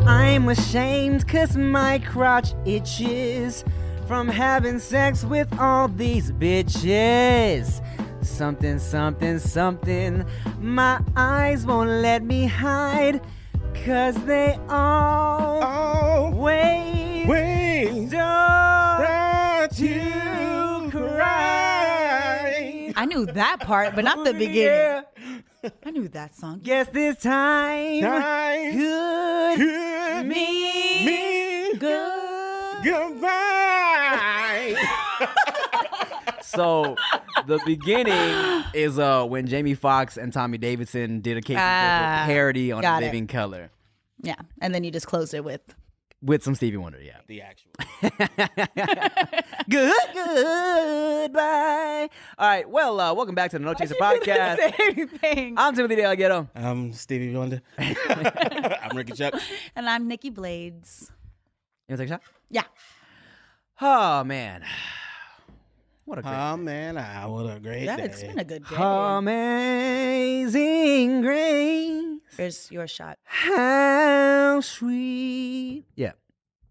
Now I'm ashamed cause my crotch itches from having sex with all these bitches. Something, something, something. My eyes won't let me hide cause they all Oh, wait. wait. Don't Don't you cry. I knew that part, but not the beginning. I knew that song. Guess this time, Time good could me, me Good. goodbye. So the beginning is uh when Jamie Foxx and Tommy Davidson did a Kate Ah, parody on got it. Living Color Yeah, and then you just closed it with with some Stevie Wonder. Yeah. the actual. Good, goodbye. All right. Well, uh, welcome back to the No Chaser podcast. anything. I'm Timothy De La Ghetto. I'm Stevie Wonder. I'm Ricky Shucks. And I'm Nikki Blades. You want to take a shot? Yeah. Oh man, what a great. Oh man, ah, what a great Yeah, day. it's been a good day. Amazing grace, Here's your shot. how sweet. Yeah.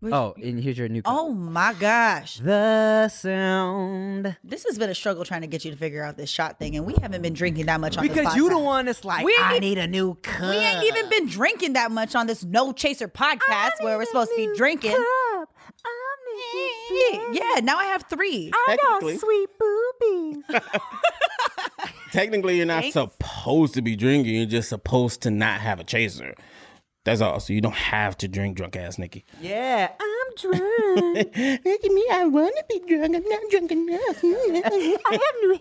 Where's- Oh, and here's your new. cup. Oh my gosh. The sound. This has been a struggle trying to get you to figure out this shot thing, and we haven't been drinking that much on this Because you the podcast. one that's like, We ain't I need a new cup. We ain't even been drinking that much on this No Chaser podcast where we're supposed to be drinking. Yeah, now I have three. I Technically, sweet boobies. technically, you're not Thanks. supposed to be drinking. You're just supposed to not have a chaser. That's all. So you don't have to drink, drunk ass Nikki. yeah, I'm drunk. Look at me. I want to be drunk. I'm not drunk enough. I have new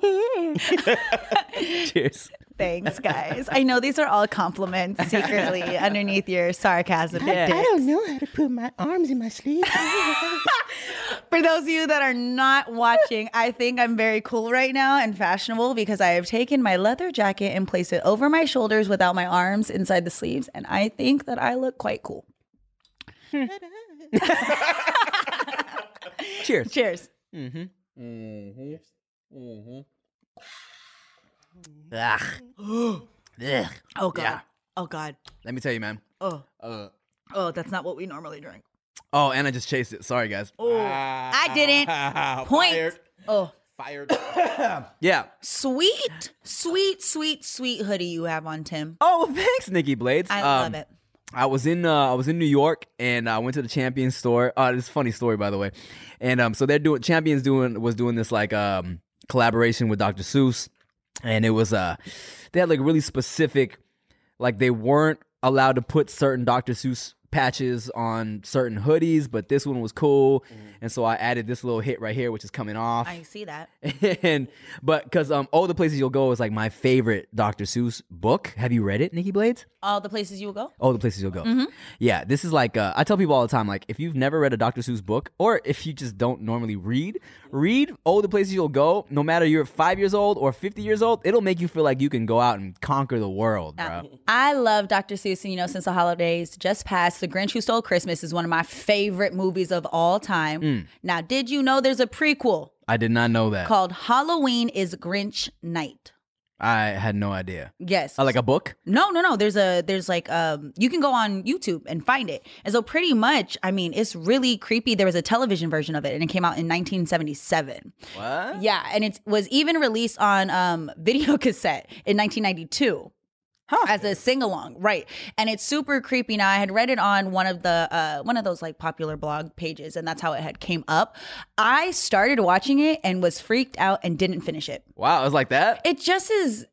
hair. Cheers. Thanks, guys. I know these are all compliments secretly underneath your sarcasm. I, dicks. don't know how to put my arms in my sleeves. For those of you that are not watching, I think I'm very cool right now and fashionable because I have taken my leather jacket and placed it over my shoulders without my arms inside the sleeves. And I think that I look quite cool. Hmm. Cheers. Cheers. Ugh. Ugh. Oh, God. Yeah. Oh, God. Let me tell you, man. Oh, Uh, oh, that's not what we normally drink. oh, and I just chased it. Sorry, guys. Oh, I didn't. Point. Fired. Oh, Fired. Yeah. sweet, sweet, sweet, sweet hoodie you have on, Tim. Oh, thanks, Nikki Blades. I Um, love it. I was in uh, I was in New York and I went to the Champions store. Uh, this funny story by the way. And um, so they're doing Champions doing was doing this like um collaboration with Dr. Seuss, and it was uh they had like really specific like they weren't allowed to put certain Dr. Seuss patches on certain hoodies, but this one was cool, and so I added this little hit right here, which is coming off. I see that. and but because um all the places you'll go is like my favorite Dr. Seuss book. Have you read it, Nikki Blades? All the places you will go. all the places you'll go. Yeah, this is like uh, I tell people all the time, like if you've never read a Dr. Seuss book, or if you just don't normally read, read all the places you'll go. No matter you're five years old or fifty years old, it'll make you feel like you can go out and conquer the world, bro. I love Dr. Seuss, and you know, since the holidays just passed, The Grinch Who Stole Christmas is one of my favorite movies of all time. Mm. Now, did you know there's a prequel I did not know that. called Halloween is Grinch Night? I had no idea. Yes. Uh, like a book. No, no, no. There's a there's like um you can go on YouTube and find it. And so pretty much, I mean, it's really creepy. There was a television version of it and it came out in 1977. What? Yeah, and it was even released on um video cassette in 1992. As a sing along, right? And it's super creepy. Now I had read it on one of the uh, one of those like popular blog pages, and that's how it had came up. I started watching it and was freaked out and didn't finish it. Wow, it was like that. It just is.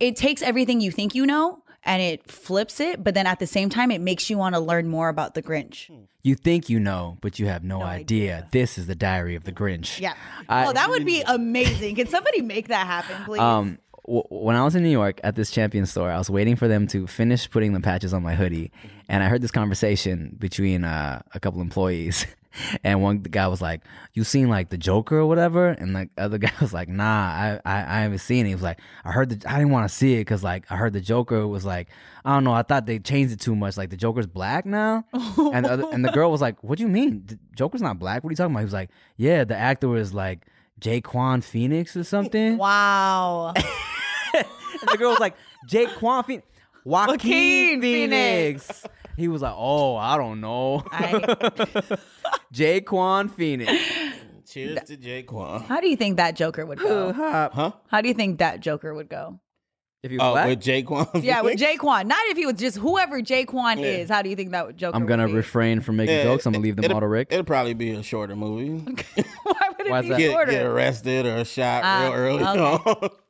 It takes everything you think you know and it flips it, but then at the same time, it makes you want to learn more about the Grinch. You think you know, but you have no, No idea. idea. This is the Diary of the Grinch. Yeah. I- oh, that would be amazing. Can somebody make that happen, please? Um, when I was in New York at this champion store, I was waiting for them to finish putting the patches on my hoodie, and I heard this conversation between uh, a couple employees. And one guy was like, "You seen like the Joker or whatever?" And the other guy was like, "Nah, I I, I haven't seen it." He was like, "I heard the I didn't want to see it because like I heard the Joker was like I don't know I thought they changed it too much like the Joker's black now." and the other, and the girl was like, "What do you mean? The Joker's not black? What are you talking about?" He was like, "Yeah, the actor was like Jaquan Phoenix or something." wow. And the girl was like, Jake Quan Phoenix. Joaquin, Joaquin Phoenix. Phoenix. He was like, "Oh, I don't know." I, Jaquan Phoenix. Cheers to Jaquan. how do you think that Joker would go? Huh? How do you think that Joker would go? If he was Oh, black, with Jaquan. Yeah, with Phoenix? Jaquan. Not if he was just whoever Jaquan Yeah. is. How do you think that would Joker? I'm gonna would be? refrain from making Yeah, jokes. I'm gonna leave them it'll- all to Rick. It'll probably be a shorter movie. Why would it Why's be that? Get, shorter? get arrested or shot Ah, real early okay.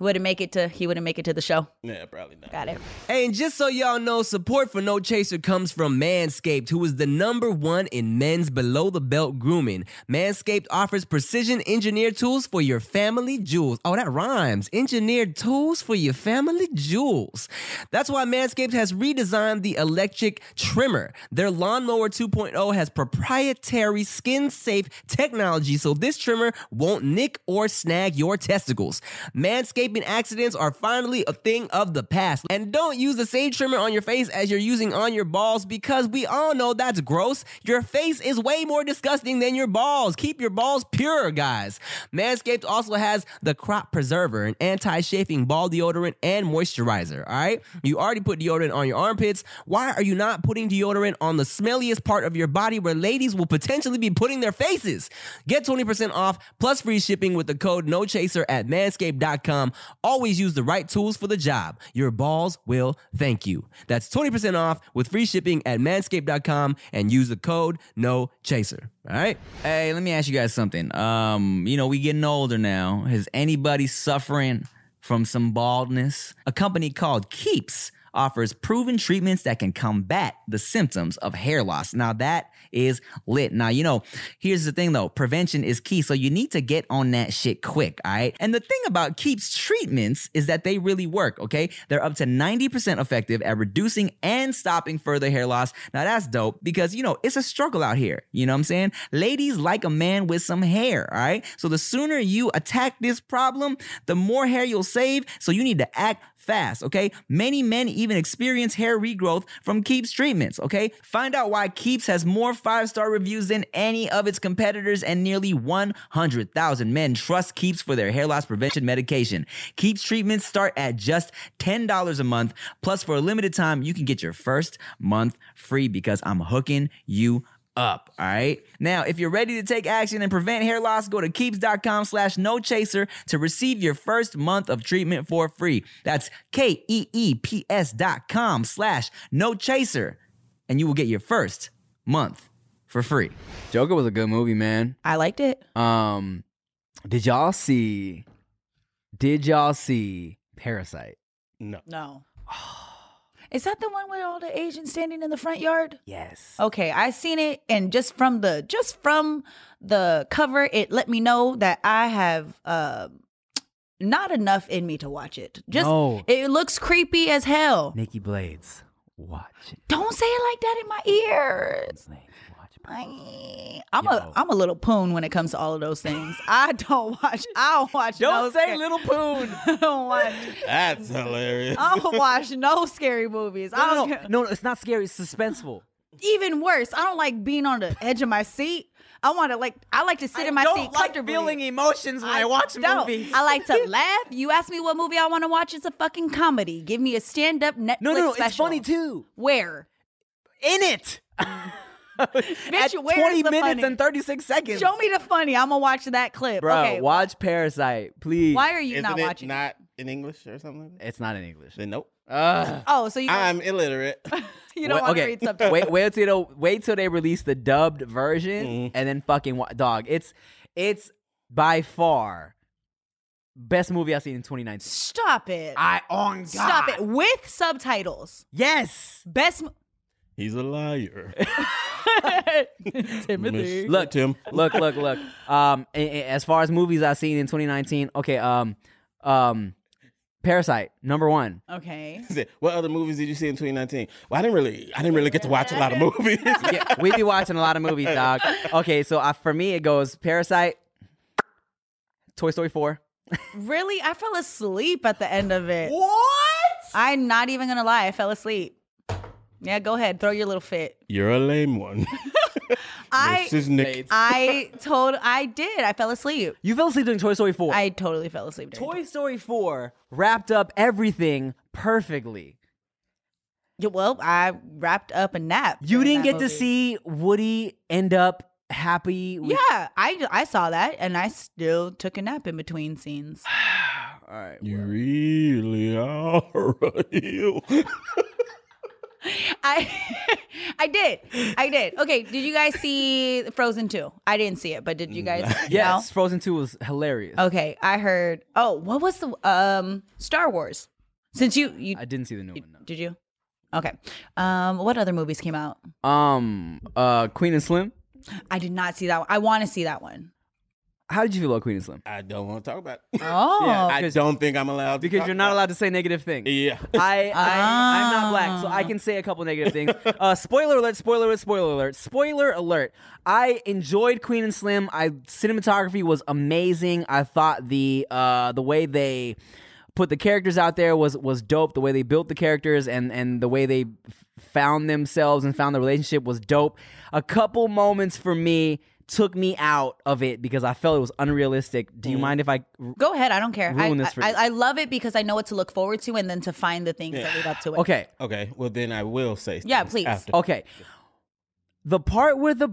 on. He wouldn't make it to. He wouldn't make it to the show. yeah, probably not. Got it. Hey, and just so y'all know, support for No Chaser comes from Manscaped, who is the number one in men's below the belt grooming. Manscaped offers precision engineered tools for your family jewels. Oh, that rhymes. Engineered tools for your family jewels. That's why Manscaped has redesigned the electric trimmer. Their Lawnmower 2.0 has proprietary skin safe technology, so this trimmer won't nick or snag your testicles. Manscaping accidents are finally a thing of the past. And don't use the same trimmer on your face as you're using on your balls because we all know that's gross. Your face is way more disgusting than your balls. Keep your balls pure, guys. Manscaped also has the Crop Preserver, an anti chafing ball deodorant and moisturizer. All right. You already put deodorant on your armpits. Why are you not putting deodorant on the smelliest part of your body where ladies will potentially be putting their faces? Get 20% off plus free shipping with the code NOCHASER at manscaped.com. Always use the right tools for the job. Your balls will thank you. That's 20% off with free shipping at manscaped.com and use the code NOCHASER. All right. Hey, let me ask you guys something. Um, you know, we getting older now. Is anybody suffering from some baldness? A company called Keeps offers proven treatments that can combat the symptoms of hair loss. Now that is lit. Now, you know, here's the thing though, prevention is key. So you need to get on that shit quick, all right? And the thing about Keeps treatments is that they really work, okay? They're up to 90% effective at reducing and stopping further hair loss. Now that's dope because, you know, it's a struggle out here. You know what I'm saying? Ladies like a man with some hair, all right? So the sooner you attack this problem, the more hair you'll save. So you need to act fast, okay? Many men even experience hair regrowth from Keeps treatments, okay? Find out why Keeps has more five star reviews than any of its competitors, and nearly 100,000 men trust Keeps for their hair loss prevention medication. Keeps treatments start at just $10 a month. Plus, for a limited time, you can get your first month free because I'm hooking you up. All right. Now, if you're ready to take action and prevent hair loss, go to keeps.com slash no chaser to receive your first month of treatment for free. That's K E E P S dot com slash no chaser. And you will get your first month for free. Joker was a good movie, man. I liked it. Um, did y'all see? Did y'all see Parasite? No. No. Is that the one with all the Asians standing in the front yard? Yes. Okay, I seen it, and just from the just from the cover, it let me know that I have uh, not enough in me to watch it. Just No. it looks creepy as hell. Nikki Blades, watch it. Don't say it like that in my ears. Watch. I, I'm Yo. a I'm a little poon when it comes to all of those things. I don't watch. I don't watch. Don't no say little poon. I don't watch. That's hilarious. I don't watch no scary movies. I don't no, care. no, no, it's not scary. It's suspenseful. Even worse, I don't like being on the edge of my seat. I want to like. I like to sit in my seat like comfortably. emotions when don't. Movies. I like to laugh. You ask me what movie I want to watch. It's a fucking comedy. Give me a stand up Netflix No, no, no. special. It's funny too. Where? In it. At where's 20 the minutes funny? and 36 seconds. Show me the funny. I'm gonna watch that clip. Bro, okay. watch Parasite, please. Why are you Isn't not it watching? not in English or something? Like? It's not in English. Then nope. Ugh. Oh, so you I'm illiterate. you don't Wait- want to okay. read subtitles? wait, wait till they, wait till they release the dubbed version, Mhm. and then fucking wa- dog. It's it's by far best movie I've seen in 2019. Stop it. I on God. Stop it with subtitles. Yes. Best. Mo- He's a liar. Timothy. Miss- Look, Tim. look, look, look. Um, a- a- as far as movies I've seen in 2019, okay. Um, um, Parasite number one. Okay. He said, What other movies did you see in 2019? Well, I didn't really, I didn't really get to watch a lot of movies. yeah, we be watching a lot of movies, dog. Okay, so uh, for me, it goes Parasite, Toy Story 4. Really? I fell asleep at the end of it. What? I'm not even gonna lie. I fell asleep. Yeah, go ahead. Throw your little fit. You're a lame one. I this is Nick. I told I did. I fell asleep. You fell asleep during Toy Story 4. I totally fell asleep. during Toy Story 4 wrapped up everything perfectly. Yeah, well, I wrapped up a nap. You didn't that get to see Woody end up happy. With- Yeah, I I saw that, and I still took a nap in between scenes. All right. You really are real. I I did, I did. Okay, did you guys see Frozen two? I didn't see it, but did you guys? Yes, Frozen Two was hilarious. Okay, I heard. Oh, what was the um Star Wars? Since you you I didn't see the new one. did you? Okay. Um, what other movies came out? Um, uh, Queen and Slim. I did not see that one. I want to see that one. How did you feel about Queen and Slim? I don't want to talk about it. Oh, I don't think I'm allowed to Because talk you're not about allowed to say negative things. it. Yeah. I, I I'm not black, so Ah. I can say a couple negative things. Uh, spoiler alert! Spoiler alert! Spoiler alert! Spoiler alert! I enjoyed Queen and Slim. I cinematography was amazing. I thought the uh, the way they put the characters out there was was dope. The way they built the characters and and the way they f- found themselves and found the relationship was dope. A couple moments for me took me out of it because I felt it was unrealistic. Do you mind if I? go ahead. I don't care. I, Ruin this for I. I love it because I know what to look forward to, and then to find the things that lead up to it. Okay, Okay. Well, then I will say. Yeah, please. After. Okay. The part where the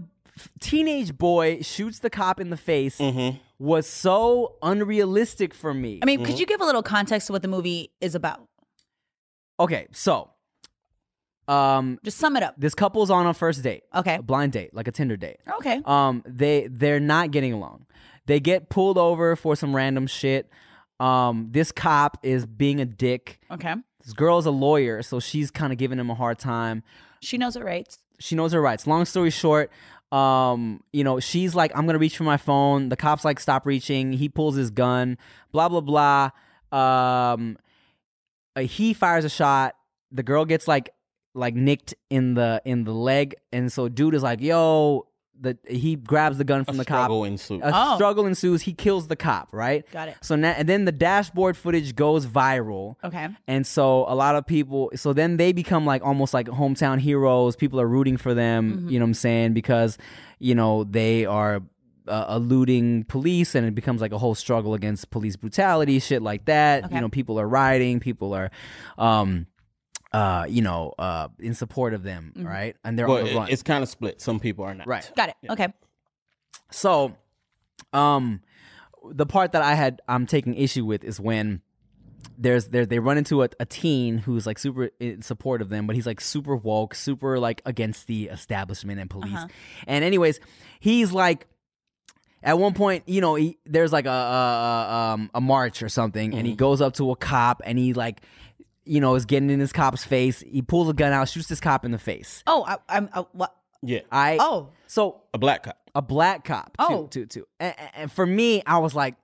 teenage boy shoots the cop in the face Mm-hmm. was so unrealistic for me. I mean, could you give a little context to what the movie is about? okay, so um Just sum it up. this couple's on a first date. Okay. A blind date, like a Tinder date. Okay. Um they they're not getting along. They get pulled over for some random shit. Um this cop is being a dick. Okay. This girl's a lawyer, so she's kind of giving him a hard time. She knows her rights. she knows her rights. Long story short, um, you know, she's like, I'm gonna reach for my phone. The cop's like, stop reaching. He pulls his gun. Blah blah blah. Um, uh, he fires a shot. The girl gets like like nicked in the in the leg, and so dude is like, yo. The he grabs the gun A from the cop. struggle ensues. A Oh. struggle ensues. He kills the cop. Right. Got it. So now and then the dashboard footage goes viral. Okay. And so a lot of people, so then they become like almost like hometown heroes. People are rooting for them, you know what I'm saying? Because, you know, they are uh, eluding police and it becomes like a whole struggle against police brutality, shit like that. Okay. You know, people are rioting, people are, um, uh, you know, uh, in support of them, right? And they're well, on the run. It's kind of split. Some people are not. Right. Got it. Okay. So, um, the part that I had I'm taking issue with is when there's there they run into a, a teen who's like super in support of them, but he's like super woke, super like against the establishment and police. And anyways, he's like. At one point, you know, he, there's like a a, a, um, a march or something, and he goes up to a cop, and he like, you know, is getting in this cop's face. He pulls a gun out, shoots this cop in the face. Oh, I, I'm. Uh, what? Yeah. I Oh. so A black cop. a black cop. Oh. too, too, too. And, and for me, I was like,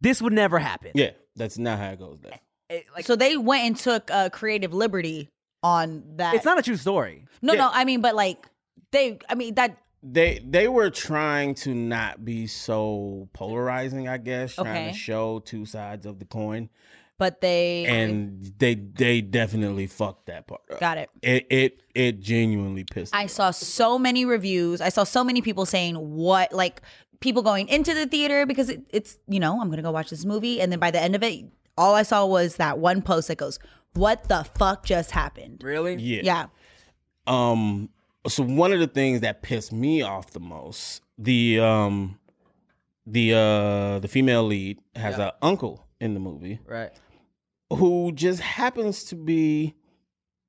this would never happen. Yeah. That's not how it goes there. It- like, so they went and took uh, creative liberty on that. it's not a true story. No, Yeah. no. I mean, but like they. I mean that. They they were trying to not be so polarizing, I guess, trying Okay. to show two sides of the coin. But they. And they they definitely fucked that part up. got it. It it it genuinely pissed. I me saw so many reviews. I saw so many people saying what like people going into the theater because it, it's you know I'm gonna go watch this movie and then by the end of it, all I saw was that one post that goes, "What the fuck just happened?" Really? Yeah. Yeah. Um. So one of the things that pissed me off the most, the um, the uh, the female lead has Yeah. a uncle in the movie Right. Who just happens to be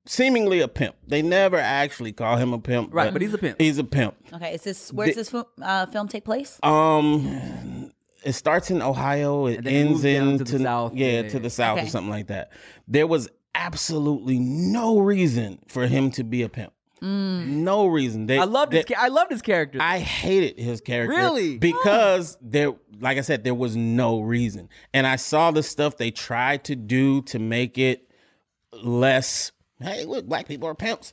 seemingly a pimp. They never actually call him a pimp, Right, but he's a pimp. He's a pimp. Okay. Is this where's The- this uh, film take place? Um, it starts in Ohio. It And then it ends moves down in to the south. Yeah, Yeah, to the south Okay. or something like that. There was absolutely no reason for him to be a pimp. No reason. They, I loved they, his. I loved his character. I hated his character. Really? Because there like I said, there was no reason. And I saw the stuff they tried to do to make it less hey, look, black people are pimps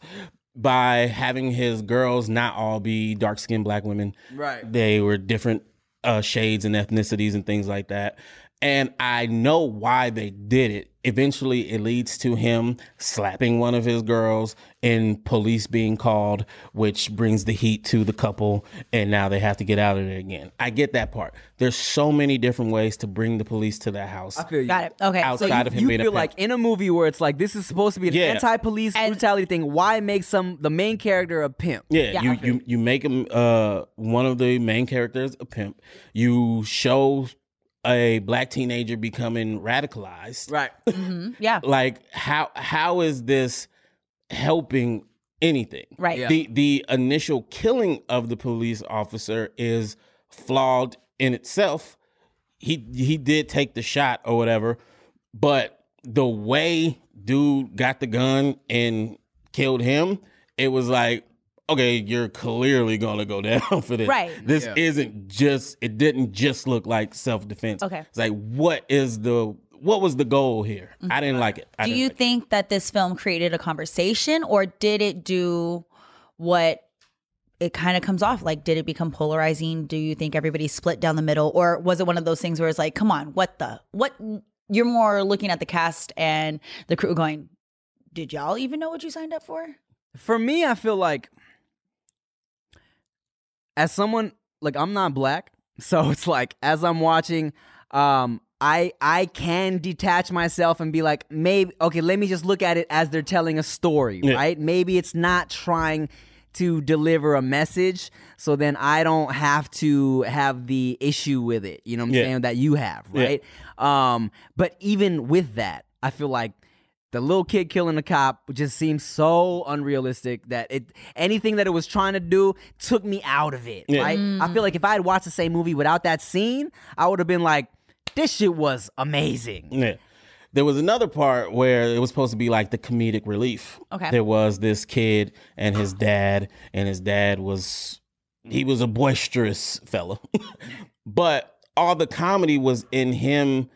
by having his girls not all be dark skinned black women. Right. They were different uh, shades and ethnicities and things like that. And I know why they did it. Eventually, it leads to him slapping one of his girls and police being called, which brings the heat to the couple. And now they have to get out of there again. I get that part. There's so many different ways to bring the police to that house. I feel you. Got it. Okay. Outside so you, of him you being a feel pimp. like in a movie where it's like this is supposed to be an Yeah. anti-police And- brutality thing. Why make some the main character a pimp? Yeah, Yeah, you, I you you make him uh one of the main characters a pimp. You show a black teenager becoming radicalized. Right. Mhm. yeah. Like how how is this helping anything? Right. Yeah. The the initial killing of the police officer is flawed in itself. He he did take the shot or whatever, but the way dude got the gun and killed him, it was like, okay, you're clearly gonna go down for this. Right. This Yeah. isn't just it didn't just look like self defense. Okay. It's like what is the what was the goal here? I mm-hmm. didn't like it. I Do you like it. think that this film created a conversation or did it do what it kind of comes off like did it become polarizing do you think everybody split down the middle or was it one of those things where it's like come on what the what you're more looking at the cast and the crew going did y'all even know what you signed up for For me, I feel like as someone like I'm not black, so it's like as I'm watching, um, I I can detach myself and be like, maybe okay, let me just look at it as they're telling a story, Yeah. right? Maybe it's not trying to deliver a message, so then I don't have to have the issue with it. You know what I'm Yeah. saying? That you have, Yeah. right? Um, but even with that, I feel like the little kid killing the cop just seems so unrealistic that it anything that it was trying to do took me out of it. Yeah. Right? I feel like if I had watched the same movie without that scene, I would have been like, this shit was amazing. Yeah. There was another part where it was supposed to be like the comedic relief. Okay. There was this kid and his dad, and his dad was he was a boisterous fella. but all the comedy was in him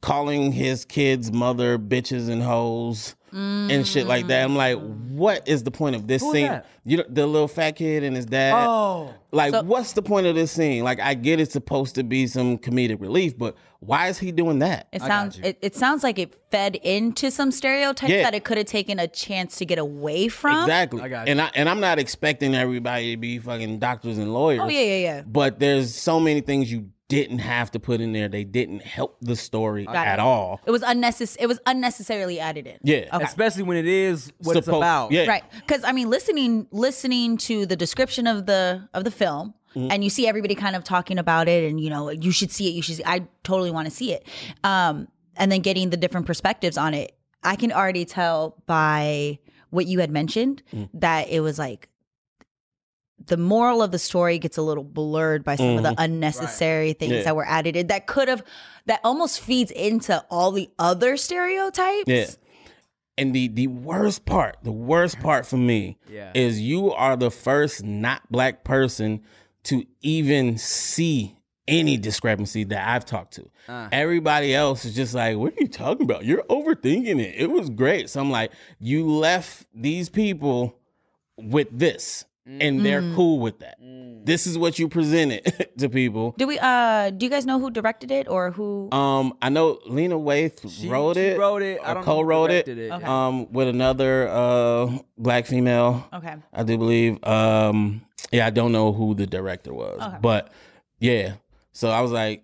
calling his kids mother bitches and hoes and shit like that. I'm like, mm. what is the point of this Who is scene? You know, the little fat kid and his dad. Oh. Like, So- what's the point of this scene? Like, I get it's supposed to be some comedic relief, but why is he doing that? it sounds it, it sounds like it fed into some stereotypes Yeah. that it could have taken a chance to get away from Exactly. I got you. and I and I'm not expecting everybody to be fucking doctors and lawyers. oh yeah yeah yeah But there's so many things you didn't have to put in there. They didn't help the story Got at it. all. it was unnecessary it was unnecessarily added in Yeah. Okay. Especially when it is what it's about. Yeah. right because i mean listening listening to the description of the of the film Mm-hmm. and you see everybody kind of talking about it and you know you should see it you should see i totally want to see it um and then getting the different perspectives on it i can already tell by what you had mentioned Mm. that it was like the moral of the story gets a little blurred by some of the unnecessary things Mm-hmm. Yeah. that were added in that could have that almost feeds into all the other stereotypes Yeah. And the the worst part, the worst part for me Yeah. is you are the first not black person to even see any discrepancy that I've talked to. Uh. Everybody else is just like, what are you talking about? You're overthinking it. It was great. So I'm like, you left these people with this and they're Mm. cool with that. This is what you presented to people. Do we uh do you guys know who directed it or who Um, I know Lena Waithe She- wrote she it. wrote it. I don't know who co-wrote it. directed it. Okay. Um, with another uh black female. Okay. I do believe. Um, yeah, I don't know who the director was, Okay. but yeah. So I was like,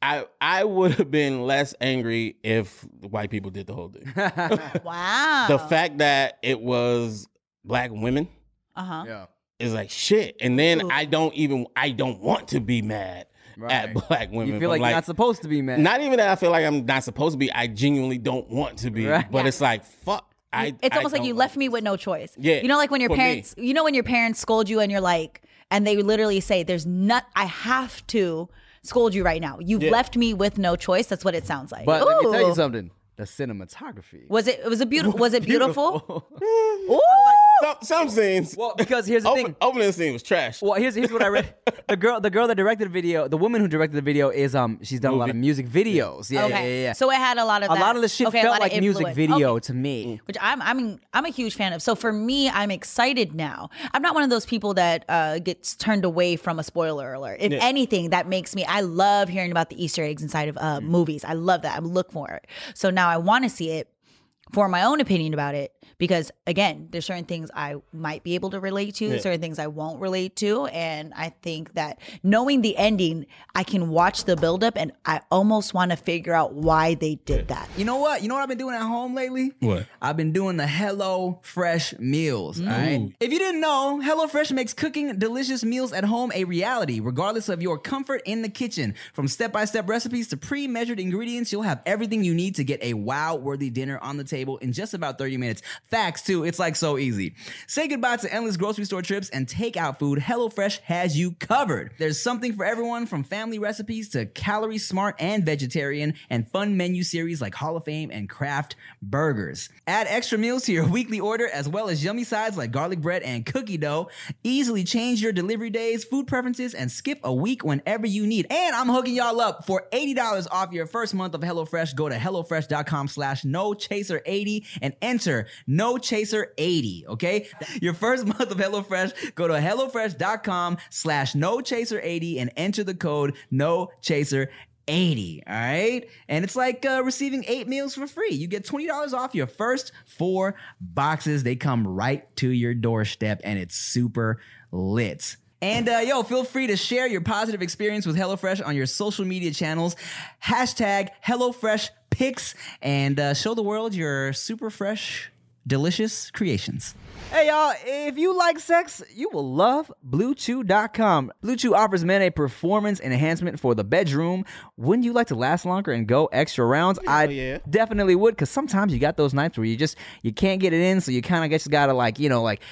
I I would have been less angry if white people did the whole thing. Wow. the fact that it was black women uh-huh. yeah. is like shit, and then Ooh. I don't even I don't want to be mad at black women. You feel but like, you're not supposed to be mad. not even that I feel like I'm not supposed to be. I genuinely don't want to be, Right. but Yeah. it's like fuck. I, It's I almost like you left me with no choice. Yeah, You know, like when your for me. parents, you know, when your parents scold you and you're like, and they literally say, "There's not. I have to scold you right now. You've Yeah. left me with no choice." That's what it sounds like. but let me tell you something. The cinematography. Was it? It Was it beautiful? Was it beautiful? Beautiful. Ooh. some, some scenes. Well, because here's the open, thing. opening scene was trash. Well, here's here's what I read. The girl, the girl that directed the video, the woman who directed the video is um, she's done a lot of music videos. Yeah, yeah, yeah, yeah. So it had a lot of a that. lot of the shit Okay, a felt lot of like music influence. video Okay. to me. which I'm I'm I'm a huge fan of. So for me, I'm excited now. I'm not one of those people that uh, gets turned away from a spoiler alert. If anything, that makes me. I love hearing about the Easter eggs inside of uh, movies. I love that. I look for it. So now I want to see it for my own opinion about it because again there's certain things i might be able to relate to certain things i won't relate to and i think that knowing the ending i can watch the buildup and i almost want to figure out why they did that You know what? You know what I've been doing at home lately? What? I've been doing the Hello Fresh meals. Mm. All right. If you didn't know, Hello Fresh makes cooking delicious meals at home a reality, regardless of your comfort in the kitchen. From step-by-step recipes to pre-measured ingredients, you'll have everything you need to get a wow-worthy dinner on the table in just about 30 minutes. Facts too. It's like so easy. Say goodbye to endless grocery store trips and takeout food. HelloFresh has you covered. There's something for everyone from family recipes to calorie smart and vegetarian and fun menu series like Hall of Fame and Kraft burgers. Add extra meals to your weekly order as well as yummy sides like garlic bread and cookie dough. Easily change your delivery days, food preferences, and skip a week whenever you need. And I'm hooking y'all up for $80 off your first month of HelloFresh. Go to HelloFresh.com slash no chaser 80 and enter no chaser 80. Okay. Your first month of HelloFresh, go to HelloFresh.com slash no chaser 80 and enter the code no chaser 80 all right and it's like uh, receiving eight meals for free you get $20 off your first four boxes they come right to your doorstep and it's super lit and uh, yo, feel free to share your positive experience with HelloFresh on your social media channels. Hashtag HelloFresh Pics and uh, show the world your super fresh, delicious creations. Hey y'all, if you like sex, you will love BlueChew.com. Blue Chew offers men a performance enhancement for the bedroom. Wouldn't you like to last longer and go extra rounds? I yeah. definitely would, because sometimes you got those nights where you just you can't get it in, so you kind of just gotta like you know like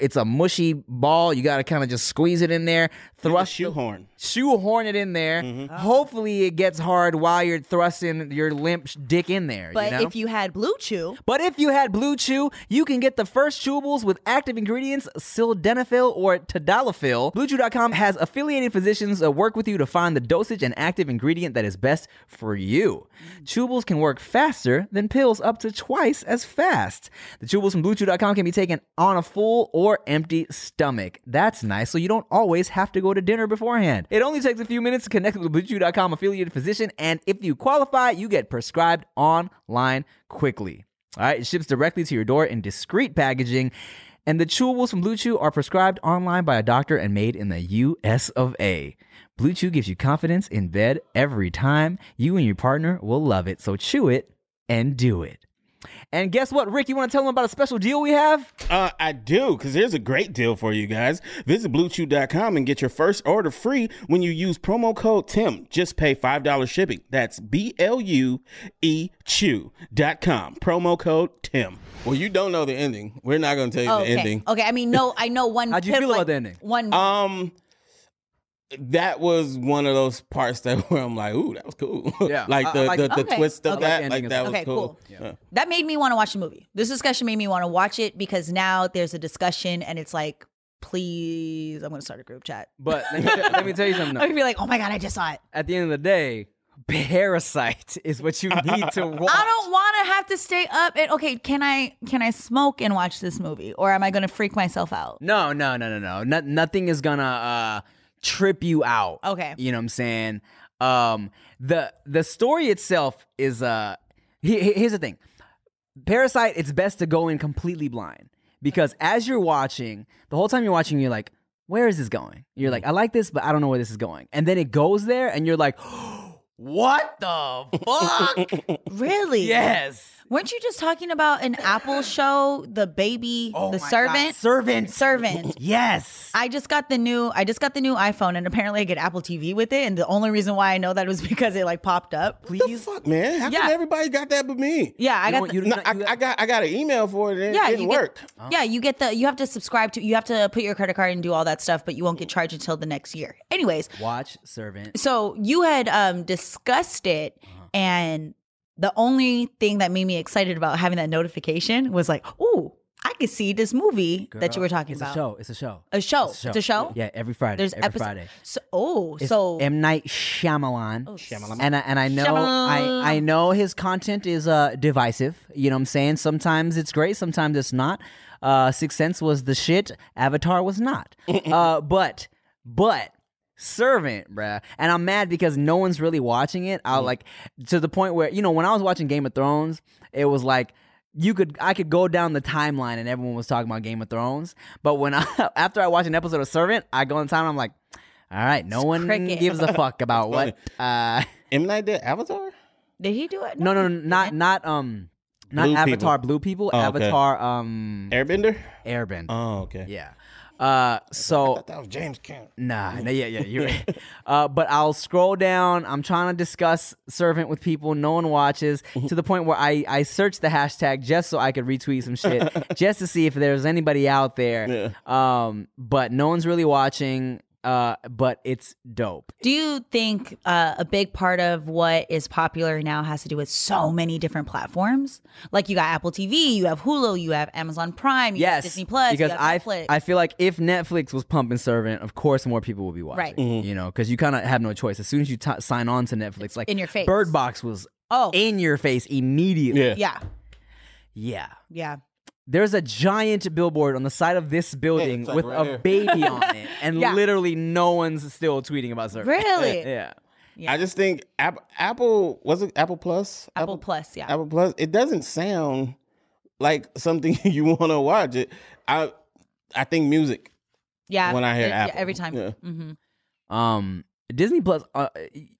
it's a mushy ball. You gotta kind of just squeeze it in there, thrust the- shoehorn. Shoehorn it in there. Hopefully, it gets hard while you're thrusting your limp dick in there. but you know? if you had blue chew But if you had Blue Chew, you can get the first chewables with active ingredients sildenafil or tadalafil. BlueChew.com has affiliated physicians uh, work with you to find the dosage and active ingredient that is best for you. Chewables can work faster than pills up to twice as fast. The chewables from BlueChew.com can be taken on a full or empty stomach. That's nice, so you don't always have to go to dinner beforehand. It only takes a few minutes to connect with a BlueChew.com affiliated physician, and if you qualify, you get prescribed online quickly. All right, it ships directly to your door in discreet packaging. And the chewables from Blue Chew are prescribed online by a doctor and made in the US of A. Blue Chew gives you confidence in bed every time. You and your partner will love it. So chew it and do it. And guess what, Rick? You want to tell them about a special deal we have? Uh, I do, because there's a great deal for you guys. Visit BlueChew.com and get your first order free when you use promo code TIM. Just pay $5 shipping. That's B L U E Chew.com. Promo code TIM. Well, you don't know the ending. We're not going to tell you Oh, the okay. ending. Okay, I mean, no, I know one. How'd you pip- feel about the ending? One. Um, that was one of those parts that where I'm like, ooh, that was cool. Yeah, like the I like the, it. the Okay, twist of okay. that, like like that ending was as cool. well. Yeah. that made me want to watch the movie. This discussion made me want to watch it because now there's a discussion and it's like, please, I'm going to start a group chat. But let me, let me tell you something. I'm going to be like, oh my God, I just saw it. At the end of the day, Parasite is what you need to watch. I don't want to have to stay up and okay, can I can I smoke and watch this movie or am I going to freak myself out? No, no, no, no, no. no nothing is gonna uh, trip you out. Okay. You know what I'm saying? Um, the the story itself is uh, he- he- here's the thing. Parasite, it's best to go in completely blind because as you're watching, the whole time you're watching, you're like, where is this going? You're like, I like this, but I don't know where this is going. And then it goes there, and you're like, what the fuck? Really? yes. Weren't you just talking about an Apple show, the baby, Oh the my servant? God. Servant. Servant. Yes. I just got the new I just got the new iPhone and apparently I get Apple TV with it and the only reason why I know that was because it like popped up. What the fuck, man? How Yeah. come everybody got that but me? Yeah, I You got don't- the, you No, don't- I, you- I got I got an email for it and yeah, it didn't you work. Get, yeah, you get the you have to subscribe to you have to put your credit card and do all that stuff, but you won't get charged until the next year. Anyways, Watch Servant. so you had um discussed it Uh-huh. and the only thing that made me excited about having that notification was like, "Ooh, I could see this movie that you were talking it's about. a show. It's a show. A show. It's a show? Yeah, every Friday. There's every episode. Friday. So, oh, It's so M Night Shyamalan. Oh, Shyamalan. And I, and I know Shyamalan. I I know his content is uh divisive. You know what I'm saying? Sometimes it's great, sometimes it's not. Uh Sixth Sense was the shit. Avatar was not. uh but but Servant, bruh. And I'm mad because no one's really watching it. I like to the point where, you know, when I was watching Game of Thrones, it was like you could I could go down the timeline and everyone was talking about Game of Thrones. But when I after I watch an episode of Servant, I go on time and I'm like, all right, no one cricket. gives a fuck about what uh M Night did Avatar. did he do it? no no no not not um not Blue Avatar people. Blue People, Oh, okay. Avatar um Airbender. Airbender. Oh, okay. yeah. Uh I so thought that was James Cameron. Nah, no, yeah, yeah, you're right. Uh, but I'll scroll down. I'm trying to discuss Servant with people. No one watches to the point where I, I searched the hashtag just so I could retweet some shit, just to see if there's anybody out there. Um, but no one's really watching. Uh, but it's dope. Do you think uh, a big part of what is popular now has to do with so many different platforms? Like you got Apple TV, you have Hulu, you have Amazon Prime, you have Yes, Disney Plus, because you have I Netflix. I feel like if Netflix was pumping Servant, of course more people would be watching. Right. You know, because you kind of have no choice. As soon as you t- sign on to Netflix, like in your face. Bird Box was oh, in your face immediately. Yeah. yeah, yeah. yeah. There's a giant billboard on the side of this building like with right a here. baby on it, and Yeah. literally no one's still tweeting about Servant. Really? Yeah. Yeah. I just think Apple, Apple was it Apple Plus? Apple Plus, yeah. Apple Plus. It doesn't sound like something you want to watch. It. I I think music. yeah. when I hear It- yeah, Apple. every time. Yeah. hmm Um, Disney Plus. Uh,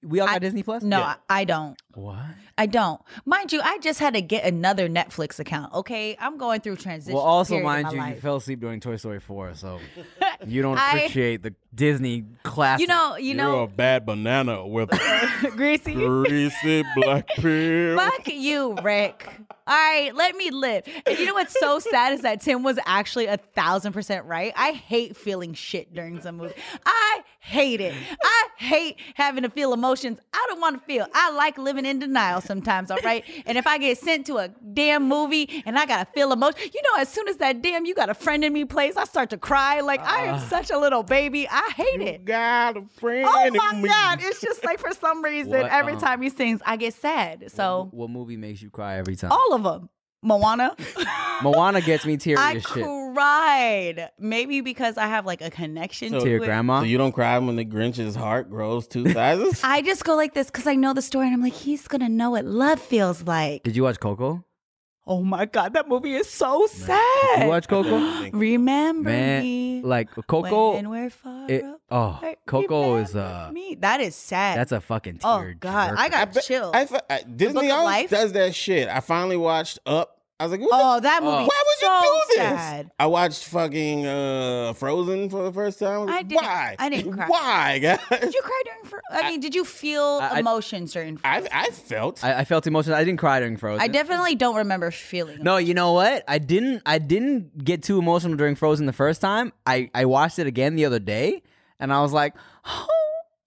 we all got I- Disney Plus. No, Yeah. I, I don't. What? I don't. Mind you, I just had to get another Netflix account. Okay, I'm going through transition. Well, also mind my you, you fell asleep during Toy Story 4, so you don't I- appreciate the Disney classic. You know, you know, You're a bad banana with greasy. greasy black peel. Fuck you, Rick. All right, let me live. And you know what's so sad is that Tim was actually a thousand percent right. I hate feeling shit during some movie. I hate it. I hate having to feel emotions I don't want to feel. I like living in denial sometimes, all right? And if I get sent to a damn movie and I gotta feel emotion, you know, as soon as that damn you got a friend in me plays, I start to cry. Like I am such a little baby. I hate it. Got a friend Oh my me. god! It's just like for some reason, What, every um, time he sings, I get sad. So what movie makes you cry every time? all of them. Moana. Moana gets me teary I as shit. cried. Maybe because I have like a connection To your it. grandma. So you don't cry when the Grinch's heart grows two sizes? I just go like this because I know the story and I'm like, he's gonna know what love feels like. Did you watch Coco? Oh my god, that movie is so Did sad. you watch Coco? Remember Man, me like Coco. when we're far it- apart. oh, Coco is Remember uh, me. That is sad. that's a fucking oh tear. god, I got bet- chills. I, fe- I, Disney of always Life? does that shit. I finally watched Up. I was like, what oh, the- that movie. Why is why would so you do this? sad. I watched fucking uh, Frozen for the first time. I didn't- Why? I didn't cry. Why, guys? Did you cry during? Fro- I mean, did you feel I- I- emotions during? I, Frozen? I felt. I, I felt emotional. I didn't cry during Frozen. I definitely don't remember feeling. No, you know what? I didn't. I didn't get too emotional during Frozen the first time. I I watched it again the other day, and I was like, oh,